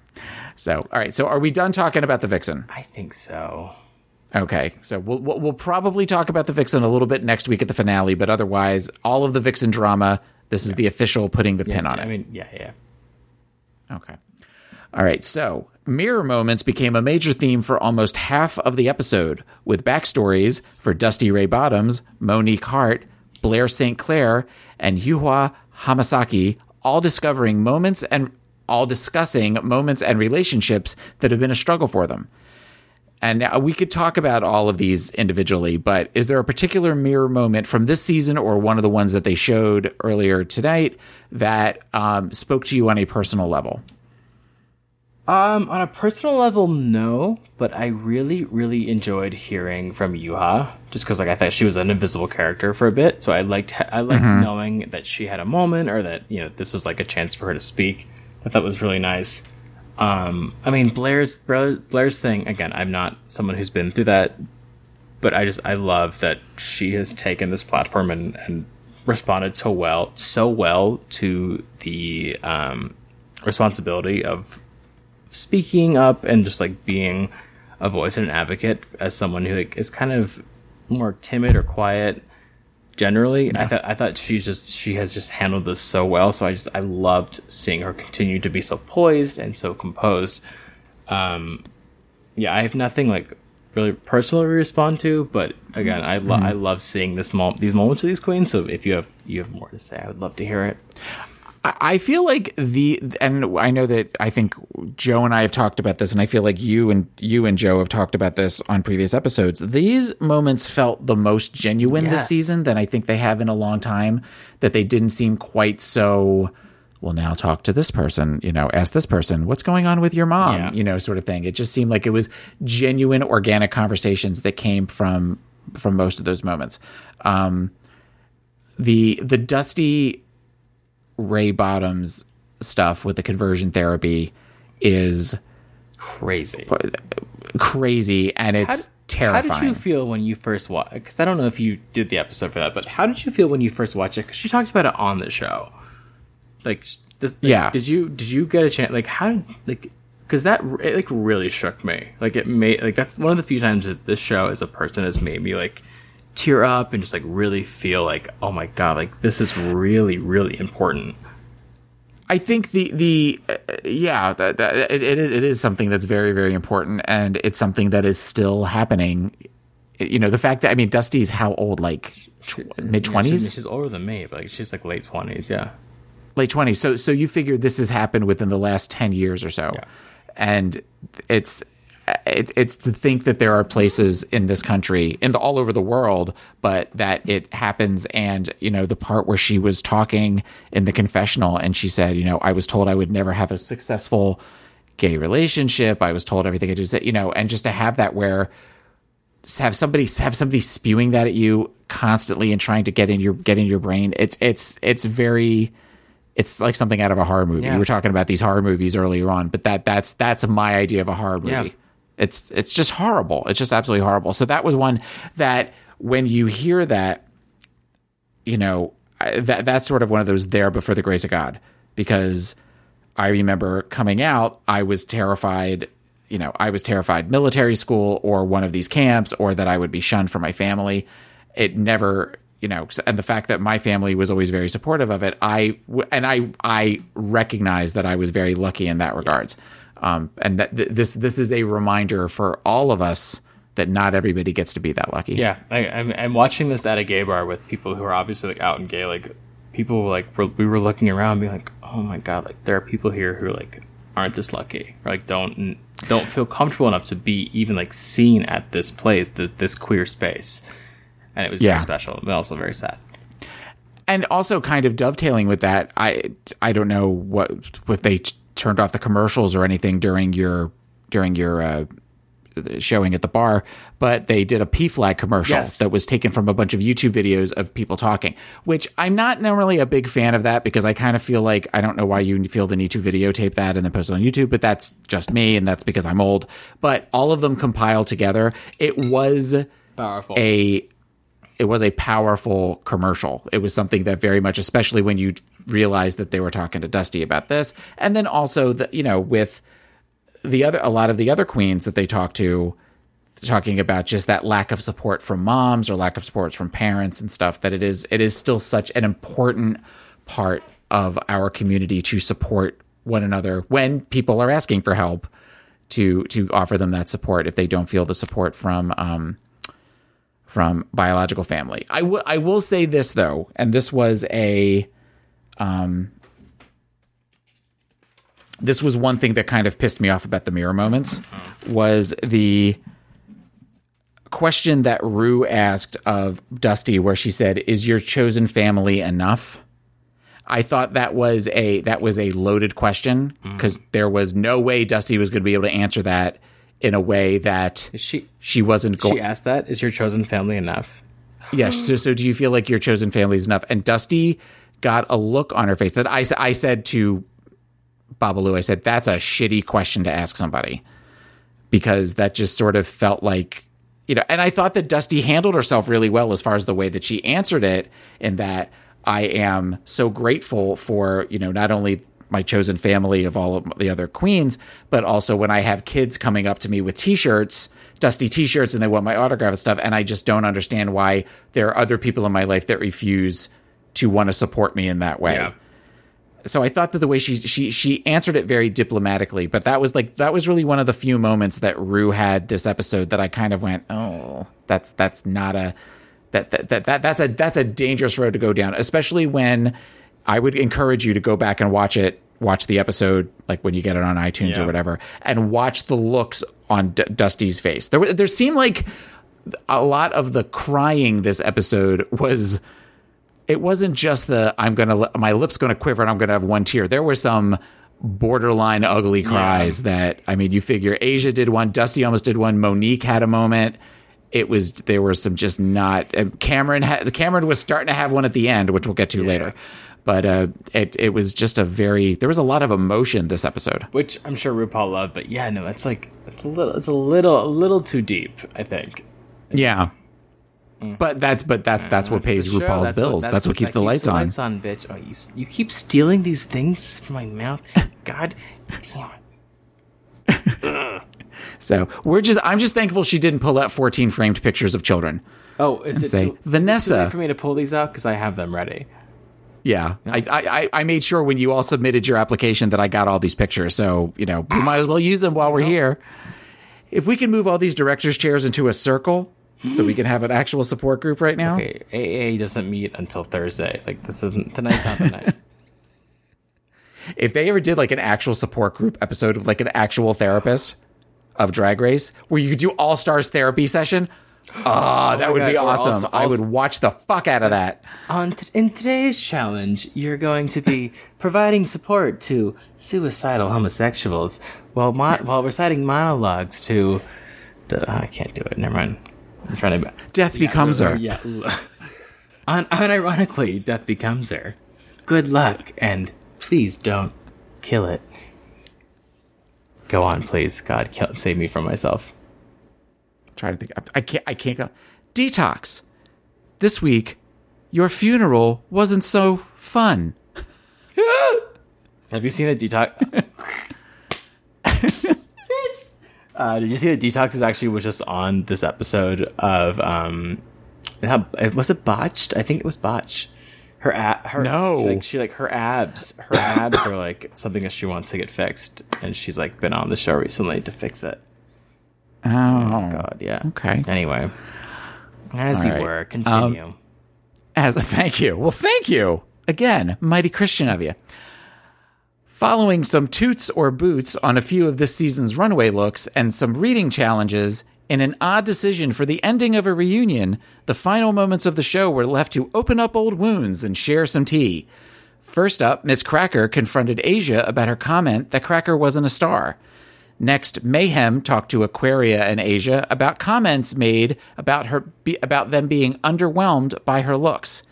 So, all right. So, are we done talking about the vixen? I think so. Okay, so we'll, we'll probably talk about the Vixen a little bit next week at the finale, but otherwise, all of the Vixen drama. This is the official putting the pin on I it. I mean, yeah, yeah. Okay. All right. So, mirror moments became a major theme for almost half of the episode, with backstories for Dusty Ray Bottoms, Monique Heart, Blair St. Clair, and Yuhua Hamasaki all discovering moments and all discussing moments and relationships that have been a struggle for them. And we could talk about all of these individually, but is there a particular mirror moment from this season or one of the ones that they showed earlier tonight that um, spoke to you on a personal level? Um, on a personal level, no, but I really, really enjoyed hearing from Yuhua, just because like I thought she was an invisible character for a bit, so I liked I liked knowing that she had a moment or that you know this was like a chance for her to speak. I thought was really nice. Um, I mean Blair's Blair's thing again. I'm not someone who's been through that, but I just I love that she has taken this platform and and responded so well so well to the um responsibility of speaking up and just like being a voice and an advocate as someone who like, is kind of more timid or quiet generally i thought i thought she's just she has just handled this so well. So i just i loved seeing her continue to be so poised and so composed. Um yeah i have nothing like really personally to respond to but again i lo- i love seeing this mo- these moments with these queens. So if you have you have more to say i would love to hear it I feel like the and I know that I think Joe and I have talked about this, and I feel like you and you and Joe have talked about this on previous episodes. These moments felt the most genuine this season than I think they have in a long time. That they didn't seem quite so. Well, now talk to this person. You know, ask this person what's going on with your mom. Yeah. You know, sort of thing. It just seemed like it was genuine, organic conversations that came from from most of those moments. Um, the the dusty Ray Bottoms stuff with the conversion therapy is crazy crazy and it's How terrifying. How did you feel when you first watched? Because I don't know if you did the episode for that, but how did you feel when you first watched it? Because she talks about it on the show. Like this, like, Yeah. Did you did you get a chance? Like how did like? Because that it like really shook me. Like it made like that's one of the few times that this show as a person has made me like tear up and just like really feel like oh my god like this is really really important. I think the the uh, yeah that, that, it, it is it is something that's very very important and it's something that is still happening. You know the fact that I mean Dusty's how old like tw- mid She's, twenties she's older than me, but like, she's like late twenties. Yeah. late twenties. So so you figure this has happened within the last ten years or so, Yeah. and it's it, it's to think that there are places in this country and all over the world, but that it happens. And you know the part where she was talking in the confessional, and she said, you know, I was told I would never have a successful gay relationship. I was told everything I just said, you know, and just to have that where have somebody have somebody spewing that at you constantly and trying to get in your get in your brain. It's it's it's very it's like something out of a horror movie. Yeah. We were talking about these horror movies earlier on, but that that's that's my idea of a horror movie. Yeah. It's it's just horrible. It's just absolutely horrible. So that was one that when you hear that, you know, that that's sort of one of those there but for the grace of God because I remember coming out, I was terrified. You know, I was terrified military school or one of these camps or that I would be shunned from my family. It never, you know, and the fact that my family was always very supportive of it, i and I I recognize that I was very lucky in that regards. Um, and that th- this this is a reminder for all of us that not everybody gets to be that lucky. Yeah, I, I'm, I'm watching this at a gay bar with people who are obviously like out and gay. Like people like were, we were looking around, being like, "Oh my god!" Like there are people here who like aren't this lucky, or like don't don't feel comfortable enough to be even like seen at this place, this this queer space. And it was Yeah. very special, but also very sad. and also kind of dovetailing with that i i don't know what if they turned off the commercials or anything during your during your uh showing at the bar but they did a PFLAG commercial Yes. that was taken from a bunch of youtube videos of people talking which i'm not normally a big fan of that because i kind of feel like i don't know why you feel the need to videotape that and then post it on youtube but that's just me and that's because i'm old but all of them compiled together it was Powerful. a it was a powerful commercial. It was something that very much, especially when you realized that they were talking to Dusty about this, and then also the you know with the other a lot of the other queens that they talked to, talking about just that lack of support from moms or lack of support from parents and stuff that it is it is still such an important part of our community to support one another when people are asking for help to to offer them that support if they don't feel the support from um, from biological family. I will I will say this though, and this was a um this was one thing that kind of pissed me off about the mirror moments was the question that Ru asked of Dusty where she said, "Is your chosen family enough?" I thought that was a that was a loaded question because there was no way Dusty was going to be able to answer that in a way that She she wasn't going. she asked that. Is your chosen family enough? Yes. So, so do you feel like your chosen family is enough? And Dusty got a look on her face that I, I said to Babalu, I said, that's a shitty question to ask somebody. Because that just sort of felt like, you know, and I thought that Dusty handled herself really well as far as the way that she answered it in that I am so grateful for, you know, not only my chosen family of all of the other queens, but also when I have kids coming up to me with t-shirts, dusty t-shirts and they want my autograph and stuff and I just don't understand why there are other people in my life that refuse to want to support me in that way. So I thought that the way she she she answered it very diplomatically, but that was like that was really one of the few moments that Ru had this episode that I kind of went, "Oh, that's that's not a that that, that, that that's a that's a dangerous road to go down, especially when I would encourage you to go back and watch it, watch the episode like when you get it on iTunes or whatever, and watch the looks on D- Dusty's face. There, there seemed like a lot of the crying this episode was. It wasn't just the I'm gonna my lips gonna quiver and I'm gonna have one tear. There were some borderline ugly cries that I mean, you figure Asia did one, Dusty almost did one, Monique had a moment. It was there were some just not. Kameron had Kameron was starting to have one at the end, which we'll get to later. But uh, it it was just a very there was a lot of emotion this episode. Which I'm sure RuPaul loved, but yeah, no, it's like it's a little, it's a little, a little too deep. I think. Yeah. Mm. But that's but that's that's what pays sure, RuPaul's that's bills. that's, what keeps the lights on. Lights on, bitch. Oh, you, you keep stealing these things from my mouth. God damn. So we're just I'm just thankful she didn't pull out 14 framed pictures of children. Oh, is it say, too, Vanessa. Is it too for me to pull these out because I have them ready. Yeah, I, I I- I made sure when you all submitted your application that I got all these pictures. So you know we might as well use them while we're here. If we can move all these directors' chairs into a circle, so we can have an actual support group right now. Okay, AA doesn't meet until Thursday. Like this isn't tonight's not the night. If they ever did like an actual support group episode with like an actual therapist of Drag Race, where you could do all stars therapy session, ah, that would God, be awesome. also- I would watch the fuck out of that. On t- in today's challenge, you're going to be providing support to suicidal homosexuals while mo- while reciting monologues to the. I can't do it. Never mind. I'm trying to. Death becomes her. Yeah. Un- unironically, death becomes her. Good luck, and please don't kill it. Go on, please. God, kill, save me from myself. trying to think. I can't. I can't go. Detox. This week, your funeral wasn't so fun. Have you seen a detox? uh, did you see that detox is actually was just on this episode of um, how, was it botched? I think it was botched. Her ab, her No. she, like she like her abs, her abs are like something that she wants to get fixed, and she's like been on the show recently to fix it. Oh, God, yeah. Okay. Anyway, as All you right. were, continue. As a thank you. Well, thank you again, mighty Christian of you. Following some toots or boots on a few of this season's runway looks and some reading challenges, in an odd decision for the ending of a reunion, the final moments of the show were left to open up old wounds and share some tea. First up, Miz Cracker confronted Asia about her comment that Cracker wasn't a star. Next, Mayhem talked to Aquaria and Asia about comments made about her about them being underwhelmed by her looks.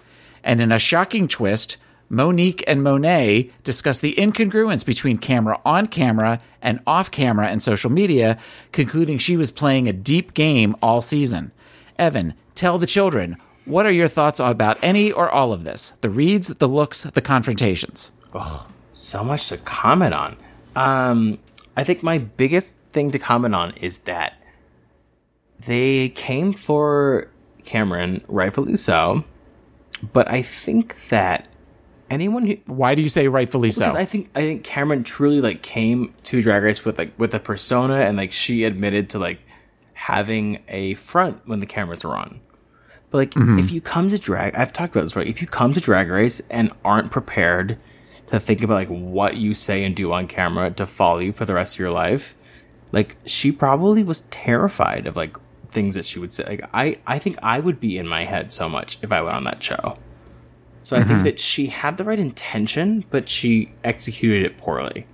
And in a shocking twist, Monique and Monet discussed the incongruence between camera on camera and off camera and social media, concluding she was playing a deep game all season. Evan, tell the children, what are your thoughts about any or all of this? The reads, the looks, the confrontations. Oh, so much to comment on. Um, I think my biggest thing to comment on is that they came for Kameron, rightfully so. But I think that anyone who Why do you say rightfully so? I think I think Kameron truly like came to Drag Race with like with a persona and like she admitted to like having a front when the cameras were on. But like mm-hmm. if you come to drag I've talked about this right, if you come to Drag Race and aren't prepared to think about like what you say and do on camera to follow you for the rest of your life, like she probably was terrified of like things that she would say. Like I I think I would be in my head so much if I went on that show. So I think that she had the right intention, but she executed it poorly.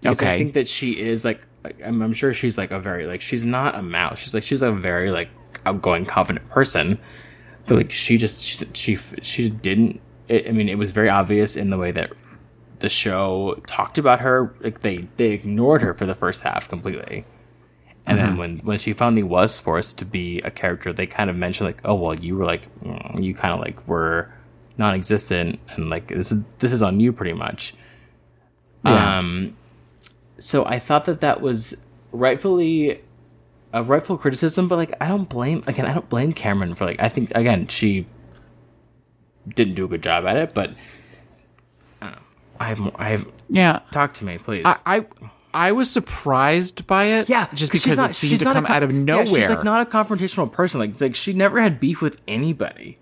Because I think that she is like I'm, I'm sure she's like a very like she's not a mouse. She's like she's a very like outgoing, confident person. But like she just she she she didn't. It, I mean, it was very obvious in the way that the show talked about her. Like they they ignored her for the first half completely. And then when when she finally was forced to be a character, they kind of mentioned like, oh well, you were like mm, you kind of like were non-existent, and like this is this is on you pretty much. Yeah. Um, so I thought that that was rightfully a rightful criticism, but like I don't blame again. I don't blame Kameron for like I think again she didn't do a good job at it, but uh, i have more, I have yeah. talk to me, please. I, I I was surprised by it. yeah, just because not- it seemed she's to come out of yeah, she's like not a confrontational person. Like like she never had beef with anybody.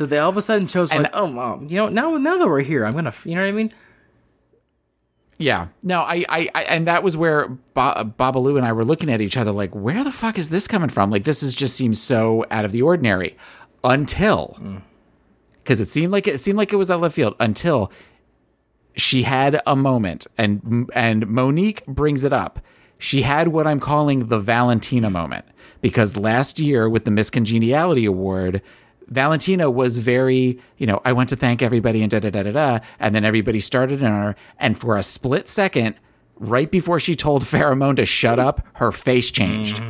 So they all of a sudden chose And- like, oh well, you know, now now that we're here, I'm gonna, you know what I mean? Yeah. No, I, I, I and that was where ba- Babalu and I were looking at each other like, where the fuck is this coming from? Like, this is just seems so out of the ordinary until hmm. because it seemed like it seemed like it was out of left field until she had a moment and and Monique brings it up. She had what I'm calling the Valentina moment because last year with the Miss Congeniality Award, Valentina was very, you know, I want to thank everybody and da da da da da, and then everybody started on her, and for a split second, right before she told Farrah Moan to shut up, her face changed.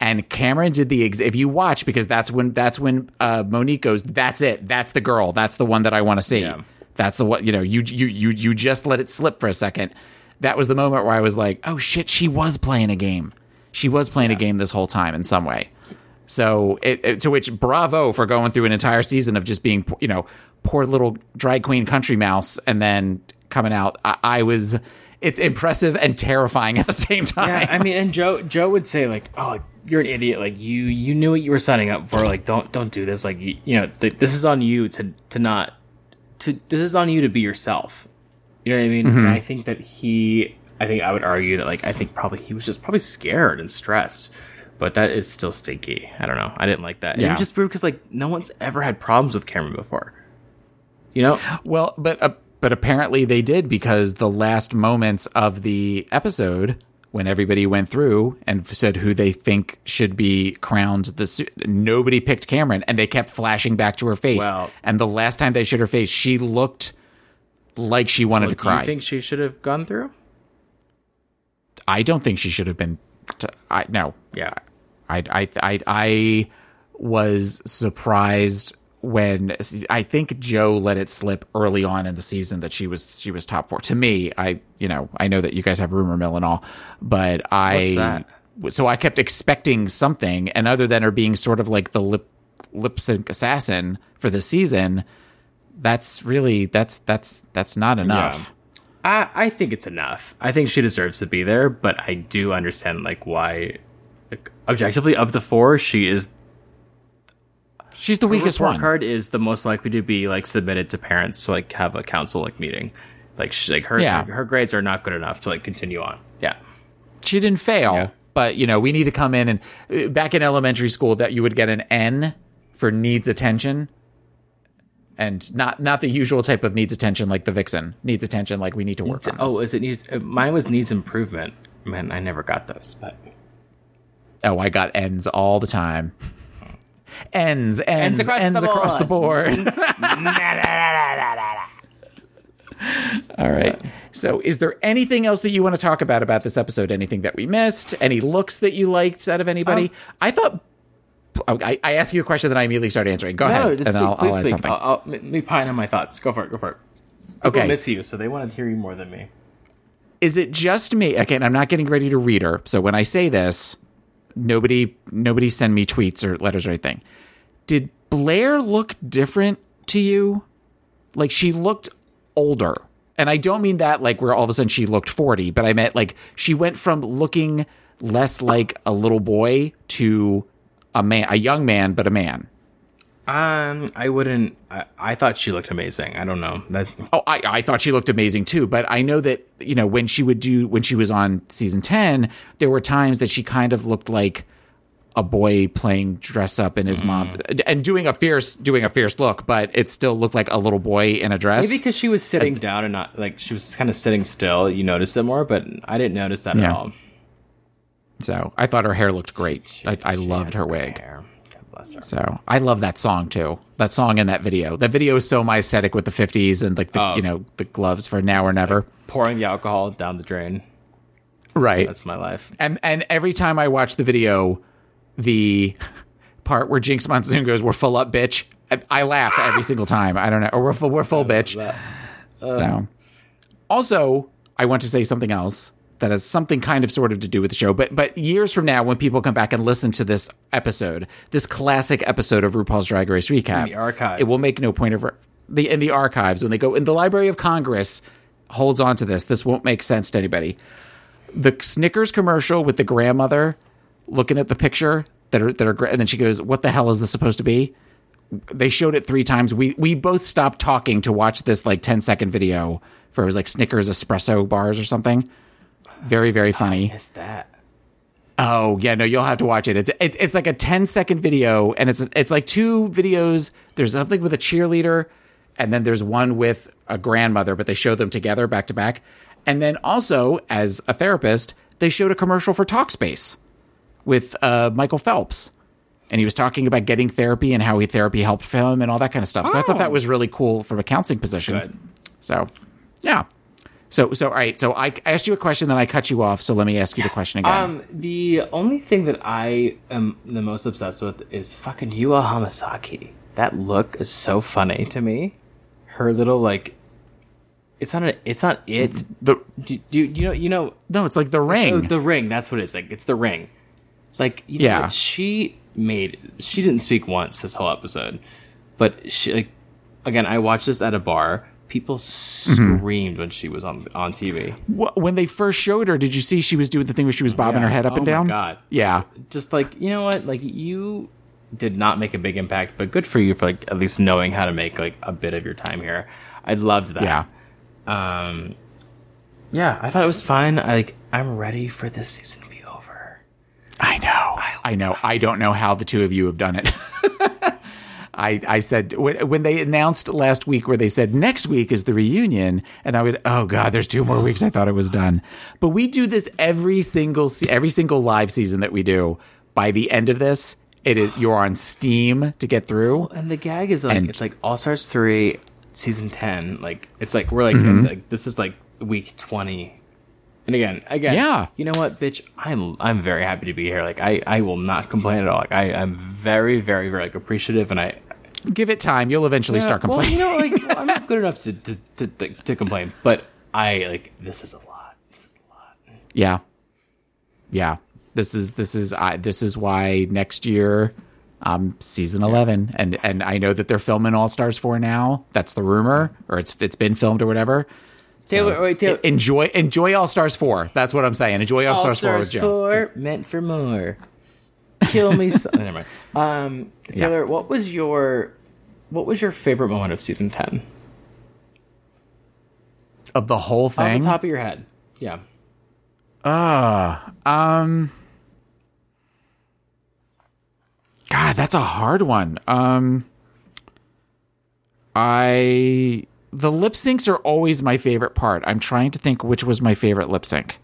And Kameron did the ex- if you watch because that's when that's when uh, Monique goes that's it. That's the girl. That's the one that I want to see. Yeah. that's the what you know you you you you just let it slip for a second. That was the moment where I was like oh shit she was playing a game. She was playing a game this whole time in some way so it, it- to which bravo for going through an entire season of just being you know poor little drag queen country mouse and then coming out I, I was it's impressive and terrifying at the same time Yeah, I mean, and Joe Joe would say like, "Oh, you're an idiot. Like you you knew what you were signing up for. Like don't don't do this. Like you, you know, th- this is on you to to not to this is on you to be yourself. You know what I mean? And mm-hmm. I think that he, I think I would argue that like I think probably he was just probably scared and stressed. But that is still stinky. I don't know. I didn't like that. It Yeah. was just weird because like no one's ever had problems with Kameron before. You know? Well, but uh, but apparently they did because the last moments of the episode, when everybody went through and said who they think should be crowned, the su- nobody picked Kameron, and they kept flashing back to her face. Well- and the last time they showed her face, she looked like she wanted to Do cry. you think she should have gone through? I don't think she should have been. T- I no. Yeah. I I I I was surprised when I think Joe let it slip early on in the season that she was she was top four. To me, I you know I know that you guys have rumor mill and all, but I so I kept expecting something, and other than her being sort of like the lip lip sync assassin for the season, that's really that's that's that's not enough. I, I think it's enough. I think she deserves to be there, but I do understand like why. Like, objectively, of the four, she is She's the weakest one. card is the most likely to be like submitted to parents to like have a council like meeting. Like she, like her Yeah. her grades are not good enough to like continue on. Yeah. she didn't fail, Yeah. but you know, we need to come in and uh, back in elementary school that you would get an N for needs attention. And not not the usual type of needs attention like the vixen needs attention like we need to work on. Oh, is it needs? uh, Mine was needs improvement. Man, I never got those, but oh, I got ends all the time. ends ends ends across across, the the board. all right. So, is there anything else that you want to talk about about this episode? Anything that we missed? Any looks that you liked out of anybody? I thought. I, I asked you a question that I immediately start answering. Go ahead, just and speak, I'll, please I'll add speak. something. I'll, I'll, let me pine on my thoughts. Go for it. Go for it. People Okay. miss you, so they want to hear you more than me. is it just me? Again, I'm not getting ready to read her. So when I say this, Nobody nobody send me tweets or letters or anything. Did Blair look different to you? Like she looked older. And I don't mean that like where all of a sudden she looked 40, but I meant like she went from looking less like a little boy to a man, a young man, but a man. Um, I wouldn't. I, I thought she looked amazing. I don't know that. Oh, I, I thought she looked amazing too, but I know that, you know, when she would do, when she was on season 10, there were times that she kind of looked like a boy playing dress up in his mom and doing a fierce, doing a fierce look, but it still looked like a little boy in a dress. Maybe because she was sitting down and not like she was kind of sitting still. You notice it more, but I didn't notice that Yeah. at all. So I thought her hair looked great. I, I She loved her wig. hair. God bless her. So I love that song too. That song and that video. That video is so my aesthetic with the 50s and like the, Oh. you know, the gloves for now or never. Pouring the alcohol down the drain. Right. That's my life. And and every time I watch the video, the part where Jinkx Monsoon goes, "We're full up, bitch," I, I laugh every single time. I don't know, or we're full, we're full, bitch. so, also, I want to say something else that has something kind of sort of to do with the show. But but years from now, when people come back and listen to this episode, this classic episode of RuPaul's Drag Race recap, In the archives. it will make no point of the in the archives when they go in the Library of Congress holds on to this. This won't make sense to anybody the Snickers commercial with the grandmother looking at the picture that are that are and then she goes, "What the hell is this supposed to be?" They showed it three times. We we both stopped talking to watch this like 10 second video for it was like Snickers espresso bars or something. Very very funny. Is that? Oh yeah, no, you'll have to watch it. It's it's it's like a 10 second video, and it's it's like two videos. There's something with a cheerleader, and then there's one with a grandmother, but they show them together back to back. And then also, as a therapist, they showed a commercial for Talkspace with uh, Michael Phelps, and he was talking about getting therapy and how he therapy helped him and all that kind of stuff. So I thought that was really cool from a counseling position. Good. So, yeah. So so all right. So I asked you a question, then I cut you off. So let me ask you the question again. Um, the only thing that I am the most obsessed with is fucking Yuhua Hamasaki. That look is so funny to me. Her little like, it's not a, it's not it. the Do, do you know you know No, it's like the ring. Oh, the ring. That's what it's like. It's the ring. Like know, Yeah. what? she made. She didn't speak once this whole episode, but she like again. I watched this at a bar. People Mm-hmm. screamed when she was on on TV. Wh- when they first showed her, did you see she was doing the thing where she was bobbing Yeah. her head up Oh and my down? God. Yeah. Just like you know what, like you did not make a big impact, but good for you for like at least knowing how to make like a bit of your time here. I loved that. Yeah. Um. Yeah, I thought it was fun. I like. I'm ready for this season to be over. I know. I know. I don't know how the two of you have done it. I, I said when, when they announced last week where they said next week is the reunion and I would oh god there's two more weeks I thought it was done but we do this every single every single live season that we do by the end of this it is you're on steam to get through And the gag is like And- it's like All Stars three, season ten. Like it's like we're like, Mm-hmm. like this is like week twenty. And again, again, Yeah. You know what, bitch? I'm I'm very happy to be here. Like I I will not complain at all. Like I I'm very very very like appreciative, and I give it time you'll eventually start complaining. well, you know, like I'm not good enough to to, to to complain, but I like this is a lot. This is a lot. Yeah. Yeah. This is this is I this is why next year um season 11 and and I know that they're filming All Stars 4 now. That's the rumor or it's it's been filmed or whatever. Taylor, wait, Taylor. Enjoy enjoy All Stars 4. That's what I'm saying. Enjoy All, All Stars 4 with Stars Joe. four meant for more. Kill me. So- Never mind. Um, Taylor, what was your what was your favorite moment of season ten? Of the whole Off thing. the top of your head. Yeah. Ah, um God, that's a hard one. Um I the lip syncs are always my favorite part. I'm trying to think which was my favorite lip sync.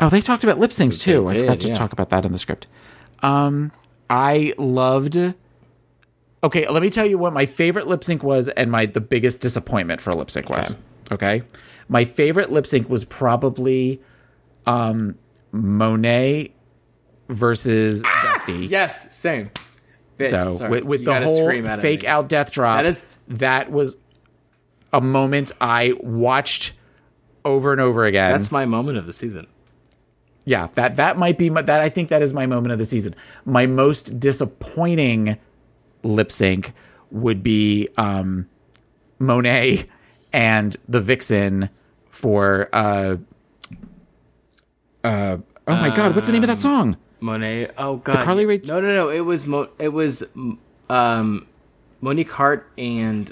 Oh, they talked about lip syncs too. I forgot to yeah. talk about that in the script. Um I loved Okay, let me tell you what my favorite lip sync was and my the biggest disappointment for a lip sync was. Okay. My favorite lip sync was probably um Monet versus Dusty. Yes. Same. Bitch, So sorry. with, with the whole fake out death drop, That is- that was a moment I watched over and over again. That's my moment of the season. Yeah, that that might be my, that. I think that is my moment of the season. My most disappointing lip sync would be um, Monet and the Vixen for uh, uh, oh my god, what's the name of that song? Monet. Oh god. Carly Rae- No, no, no. It was Mo- it was um Monique Heart and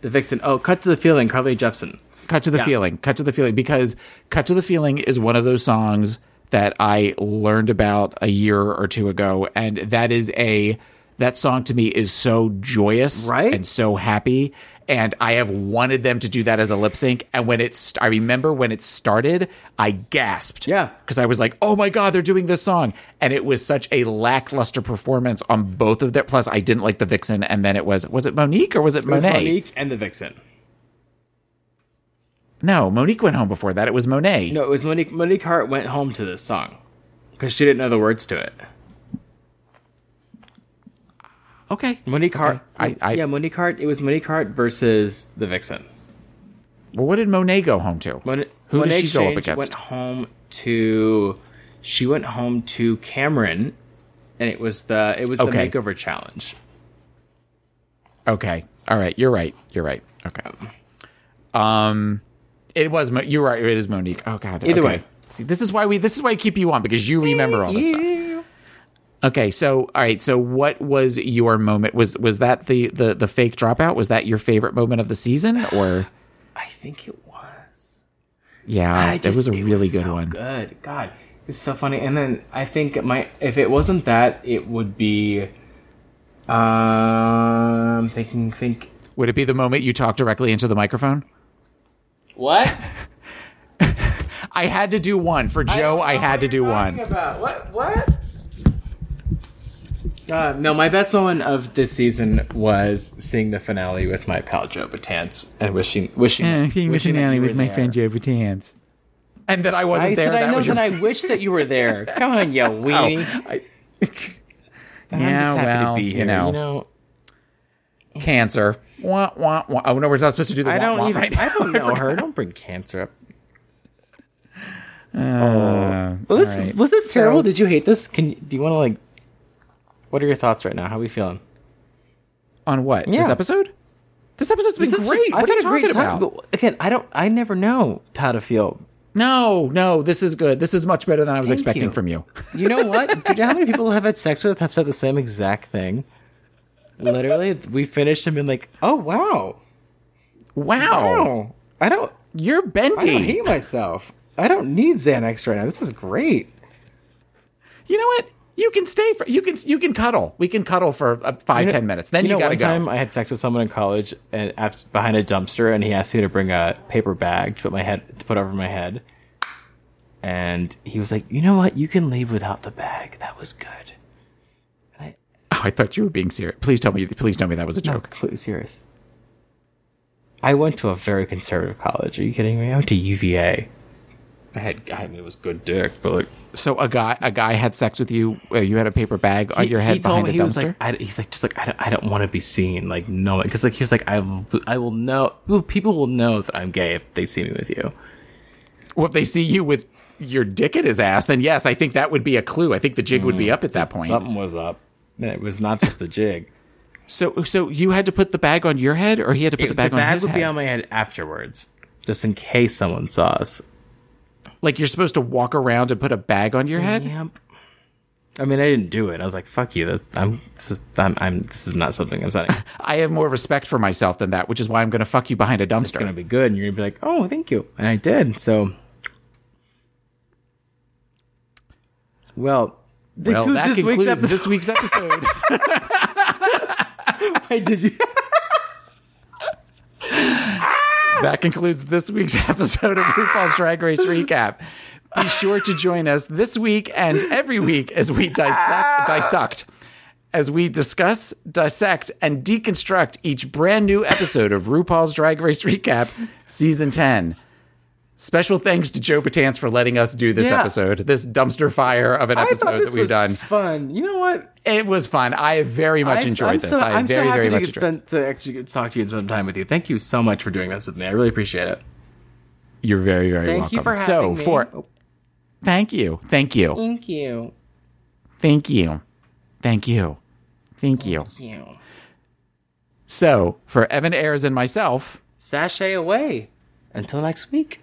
the Vixen. Oh, cut to the feeling. Carly Jepsen. Cut to the Yeah. feeling. Cut to the feeling because Cut to the feeling is one of those songs that I learned about a year or two ago and that is a that song to me is so joyous Right? and so happy and I have wanted them to do that as a lip sync and when it's I remember when it started I gasped Yeah. because I was like oh my god they're doing this song and it was such a lackluster performance on both of their plus I didn't like the Vixen and then it was was it Monique or was it It was Monet Monique and the Vixen. No Monique went home before that it was Monet No, it was Monique. Monique Heart went home to this song because she didn't know the words to it. okay Monique Heart. I- I- yeah, Monique Heart. It was Monique Heart versus the Vixen. Well, what did Monet go home to? Mon- Who Monet did she go up against? Went home to. She went home to Kameron, and it was the it was Okay. the makeover challenge. Okay, all right, you're right. You're right. Okay. Um, it was. Mo- You're right. It is Monique. Oh God. Either okay. way. See, this is why we. This is why I keep you on because you remember all this stuff. Okay, so all right, so what was your moment? Was was that the the the fake dropout? Was that your favorite moment of the season, or I think it was. yeah, I it was a it really was good so one. Good, God, it's so funny. And then I think my if it wasn't that, it would be. Um, thinking, think. Would it be the moment you talk directly into the microphone? What? I had to do one for Joe. I, had to do one. About what? What? Uh, no, my best moment of this season was seeing the finale with my pal Joe Betance and wishing, wishing, wishing that you were there. Friend Joe Betance. And that I wasn't I there. said I that know was your that I wish that you were there. Come on, you weenie. I- I'm Yeah, just happy well, to be you know. You know, cancer. Wah, wah, wah. Oh no, we're not supposed to do the I wah, don't wah even. right I don't know her. Don't bring cancer up. Uh, Was this, all right. was this terrible? So- Did you hate this? Can you, do you want to like? What are your thoughts right now? How are we feeling? On what? This episode? This episode's been This is- great. I've What are you great talking time, about? again, I don't. I never know how to feel. No, no, this is good. This is much better than I was Thank expecting you. from you. You know what? Do you know how many people I've had sex with have said the same exact thing? Literally, we finished and been like, "Oh wow, Wow. wow." I don't. You're I don't hate myself. I don't need Xanax right now. This is great. You know what? You can stay for you can you can cuddle. We can cuddle for uh, five You know- ten minutes. Then you, know, gotta go one go. time I had sex with someone in college and after, behind a dumpster, and he asked me to bring a paper bag to put my head to put over my head. And he was like, "You know what? You can leave without the bag. That was good." I, oh, I thought you were being serious. Please tell me. Please tell me that was a joke. No, completely serious. I went to a very conservative college. Are you kidding me? I went to UVA. I had, I mean, it was good dick, but like, So a guy a guy had sex with you. Uh, you had a paper bag on your head behind a he dumpster. was like, I, he's like, just like, I don't, I don't want to be seen, like, no, because like he was like, I, will- I will know, people will know that I'm gay if they see me with you. well, if they see you with your dick in his ass, then yes, I think that would be a clue. I think the jig would Mm. be up at that point. Something was up. And it was not just a jig. So, so you had to put the bag on your head, or he had to put It- the bag the on bag his head. The bag would be on my head afterwards, just in case someone saw us. like you're supposed to walk around and put a bag on your head. Yep. I mean, I didn't do it. I was like, "Fuck you." That, I'm, this is, I'm, I'm. This is not something I'm saying. I have more respect for myself than that, which is why I'm going to fuck you behind a dumpster. it's gonna be good, and you're gonna be like, "Oh, thank you," and I did. So, well, well, that this week's concludes episode. this week's episode. Wait, did you? that concludes this week's episode of RuPaul's Drag Race Recap. Be sure to join us this week and every week as we dissect, dissect, as we discuss, dissect, and deconstruct each brand new episode of RuPaul's Drag Race Recap Season 10. Special thanks to Joe Betance for letting us do this Yeah. episode, this dumpster fire of an episode that we've was done. fun. You know what? It was fun. I very much I'm- enjoyed I'm this. So, I I'm very, so happy very to much spent to actually talk to you and spend time with you. Thank you so much for doing this with me. I really appreciate it. You're very, very Thank welcome. you for having so me. for Oh. Thank you. Thank you. Thank you. Thank you. Thank you. Thank you. You. So, for Evan Ayers and myself, Sashay away. Until next week.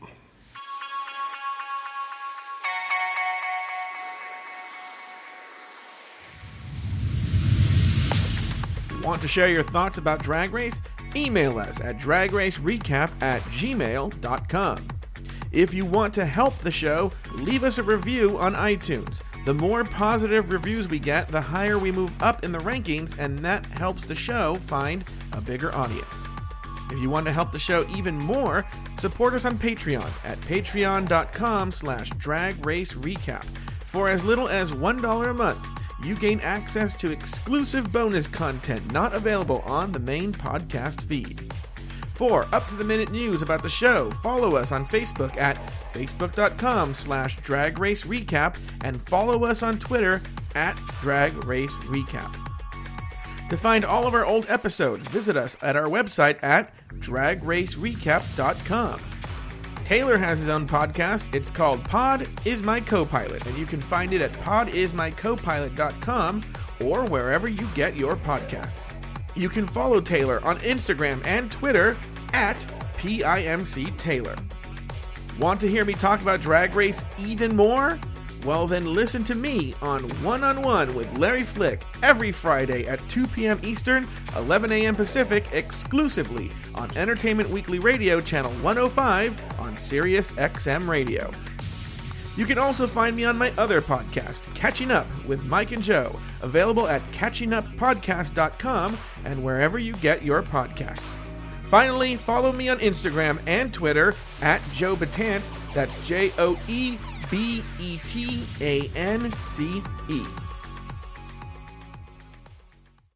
Want to share your thoughts about Drag Race? Email us at dragracerecap at gmail.com. If you want to help the show, leave us a review on iTunes. The more positive reviews we get, the higher we move up in the rankings, and that helps the show find a bigger audience. If you want to help the show even more, support us on Patreon at patreon.com slash drag recap. For as little as $1 a month, you gain access to exclusive bonus content not available on the main podcast feed. For up-to-the-minute news about the show, follow us on Facebook at facebook.com slash drag race recap and follow us on Twitter at drag race recap. To find all of our old episodes, visit us at our website at dragracerecap.com. Taylor has his own podcast. It's called Pod Is My Co-Pilot, and you can find it at podismycopilot.com or wherever you get your podcasts. You can follow Taylor on Instagram and Twitter at PIMC Taylor. Want to hear me talk about Drag Race even more? Well, then listen to me on One on One with Larry Flick every Friday at 2 p.m. Eastern, 11 a.m. Pacific, exclusively on Entertainment Weekly Radio, Channel 105 on Sirius XM Radio. You can also find me on my other podcast, Catching Up with Mike and Joe, available at catchinguppodcast.com and wherever you get your podcasts. Finally, follow me on Instagram and Twitter at Joe Betance. That's J O E B E T A N C E.